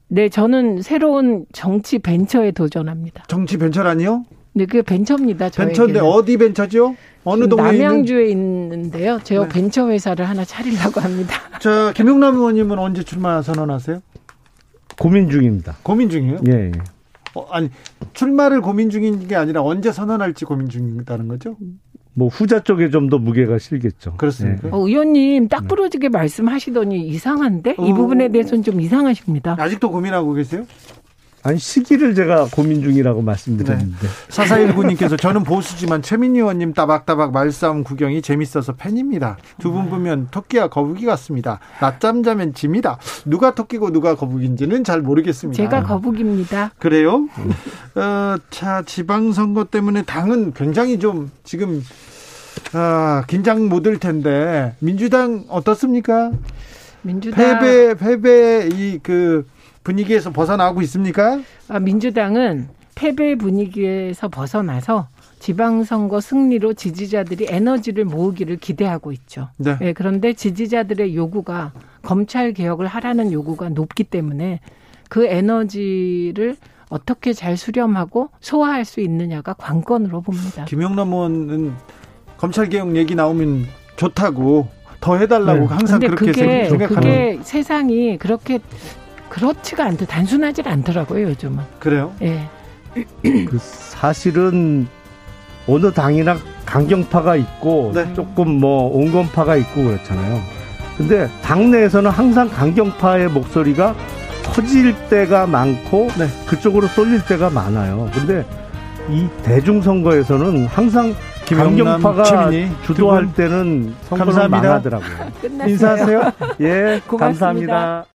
네, 저는 새로운 정치 벤처에 도전합니다. 정치 벤처라니요? 네, 그게 벤처입니다. 벤처인데 어디 벤처죠? 어느 동네 남양주에 있는? 데요 제가 네. 벤처 회사를 하나 차리려고 합니다. 자, 김용남 의원님은 언제 출마 선언하세요? 고민 중입니다. 고민 중이에요? 예. 예. 어, 아니 출마를 고민 중인 게 아니라 언제 선언할지 고민 중이다는 거죠? 뭐 후자 쪽에 좀 더 무게가 실겠죠. 그렇습니까? 네. 어, 의원님 딱 부러지게 네. 말씀하시더니 이상한데 어... 이 부분에 대해서는 좀 이상하십니다. 아직도 고민하고 계세요? 아니 시기를 제가 고민 중이라고 말씀드렸는데. 네. 사사일구님께서 저는 보수지만 최민희 의원님 따박따박 말싸움 구경이 재밌어서 팬입니다. 두 분 보면 토끼와 거북이 같습니다. 낮잠 자면 짐이다. 누가 토끼고 누가 거북인지는 잘 모르겠습니다. 제가 거북입니다. 그래요? 어, 자 지방선거 때문에 당은 굉장히 좀 지금 아, 긴장 못할 텐데 민주당 어떻습니까? 민주당 패배 패배 이그 분위기에서 벗어나고 있습니까? 아, 민주당은 패배 분위기에서 벗어나서 지방선거 승리로 지지자들이 에너지를 모으기를 기대하고 있죠. 네. 예, 그런데 지지자들의 요구가 검찰 개혁을 하라는 요구가 높기 때문에 그 에너지를 어떻게 잘 수렴하고 소화할 수 있느냐가 관건으로 봅니다. 김영남 의원은 검찰 개혁 얘기 나오면 좋다고 더 해달라고 네. 항상 그렇게 그게 생각하는 그게 세상이 그렇게 그렇지가 않더 단순하질 않더라고요 요즘은. 그래요? 예. 그 사실은 어느 당이나 강경파가 있고 네. 조금 뭐 온건파가 있고 그렇잖아요. 근데 당내에서는 항상 강경파의 목소리가 커질 때가 많고 네. 그쪽으로 쏠릴 때가 많아요. 근데 이 대중선거에서는 항상 강경파가 최민희 주도할 때는 선거는 감사합니다. 망하더라고요. 인사하세요. 예, 고맙습니다. 감사합니다.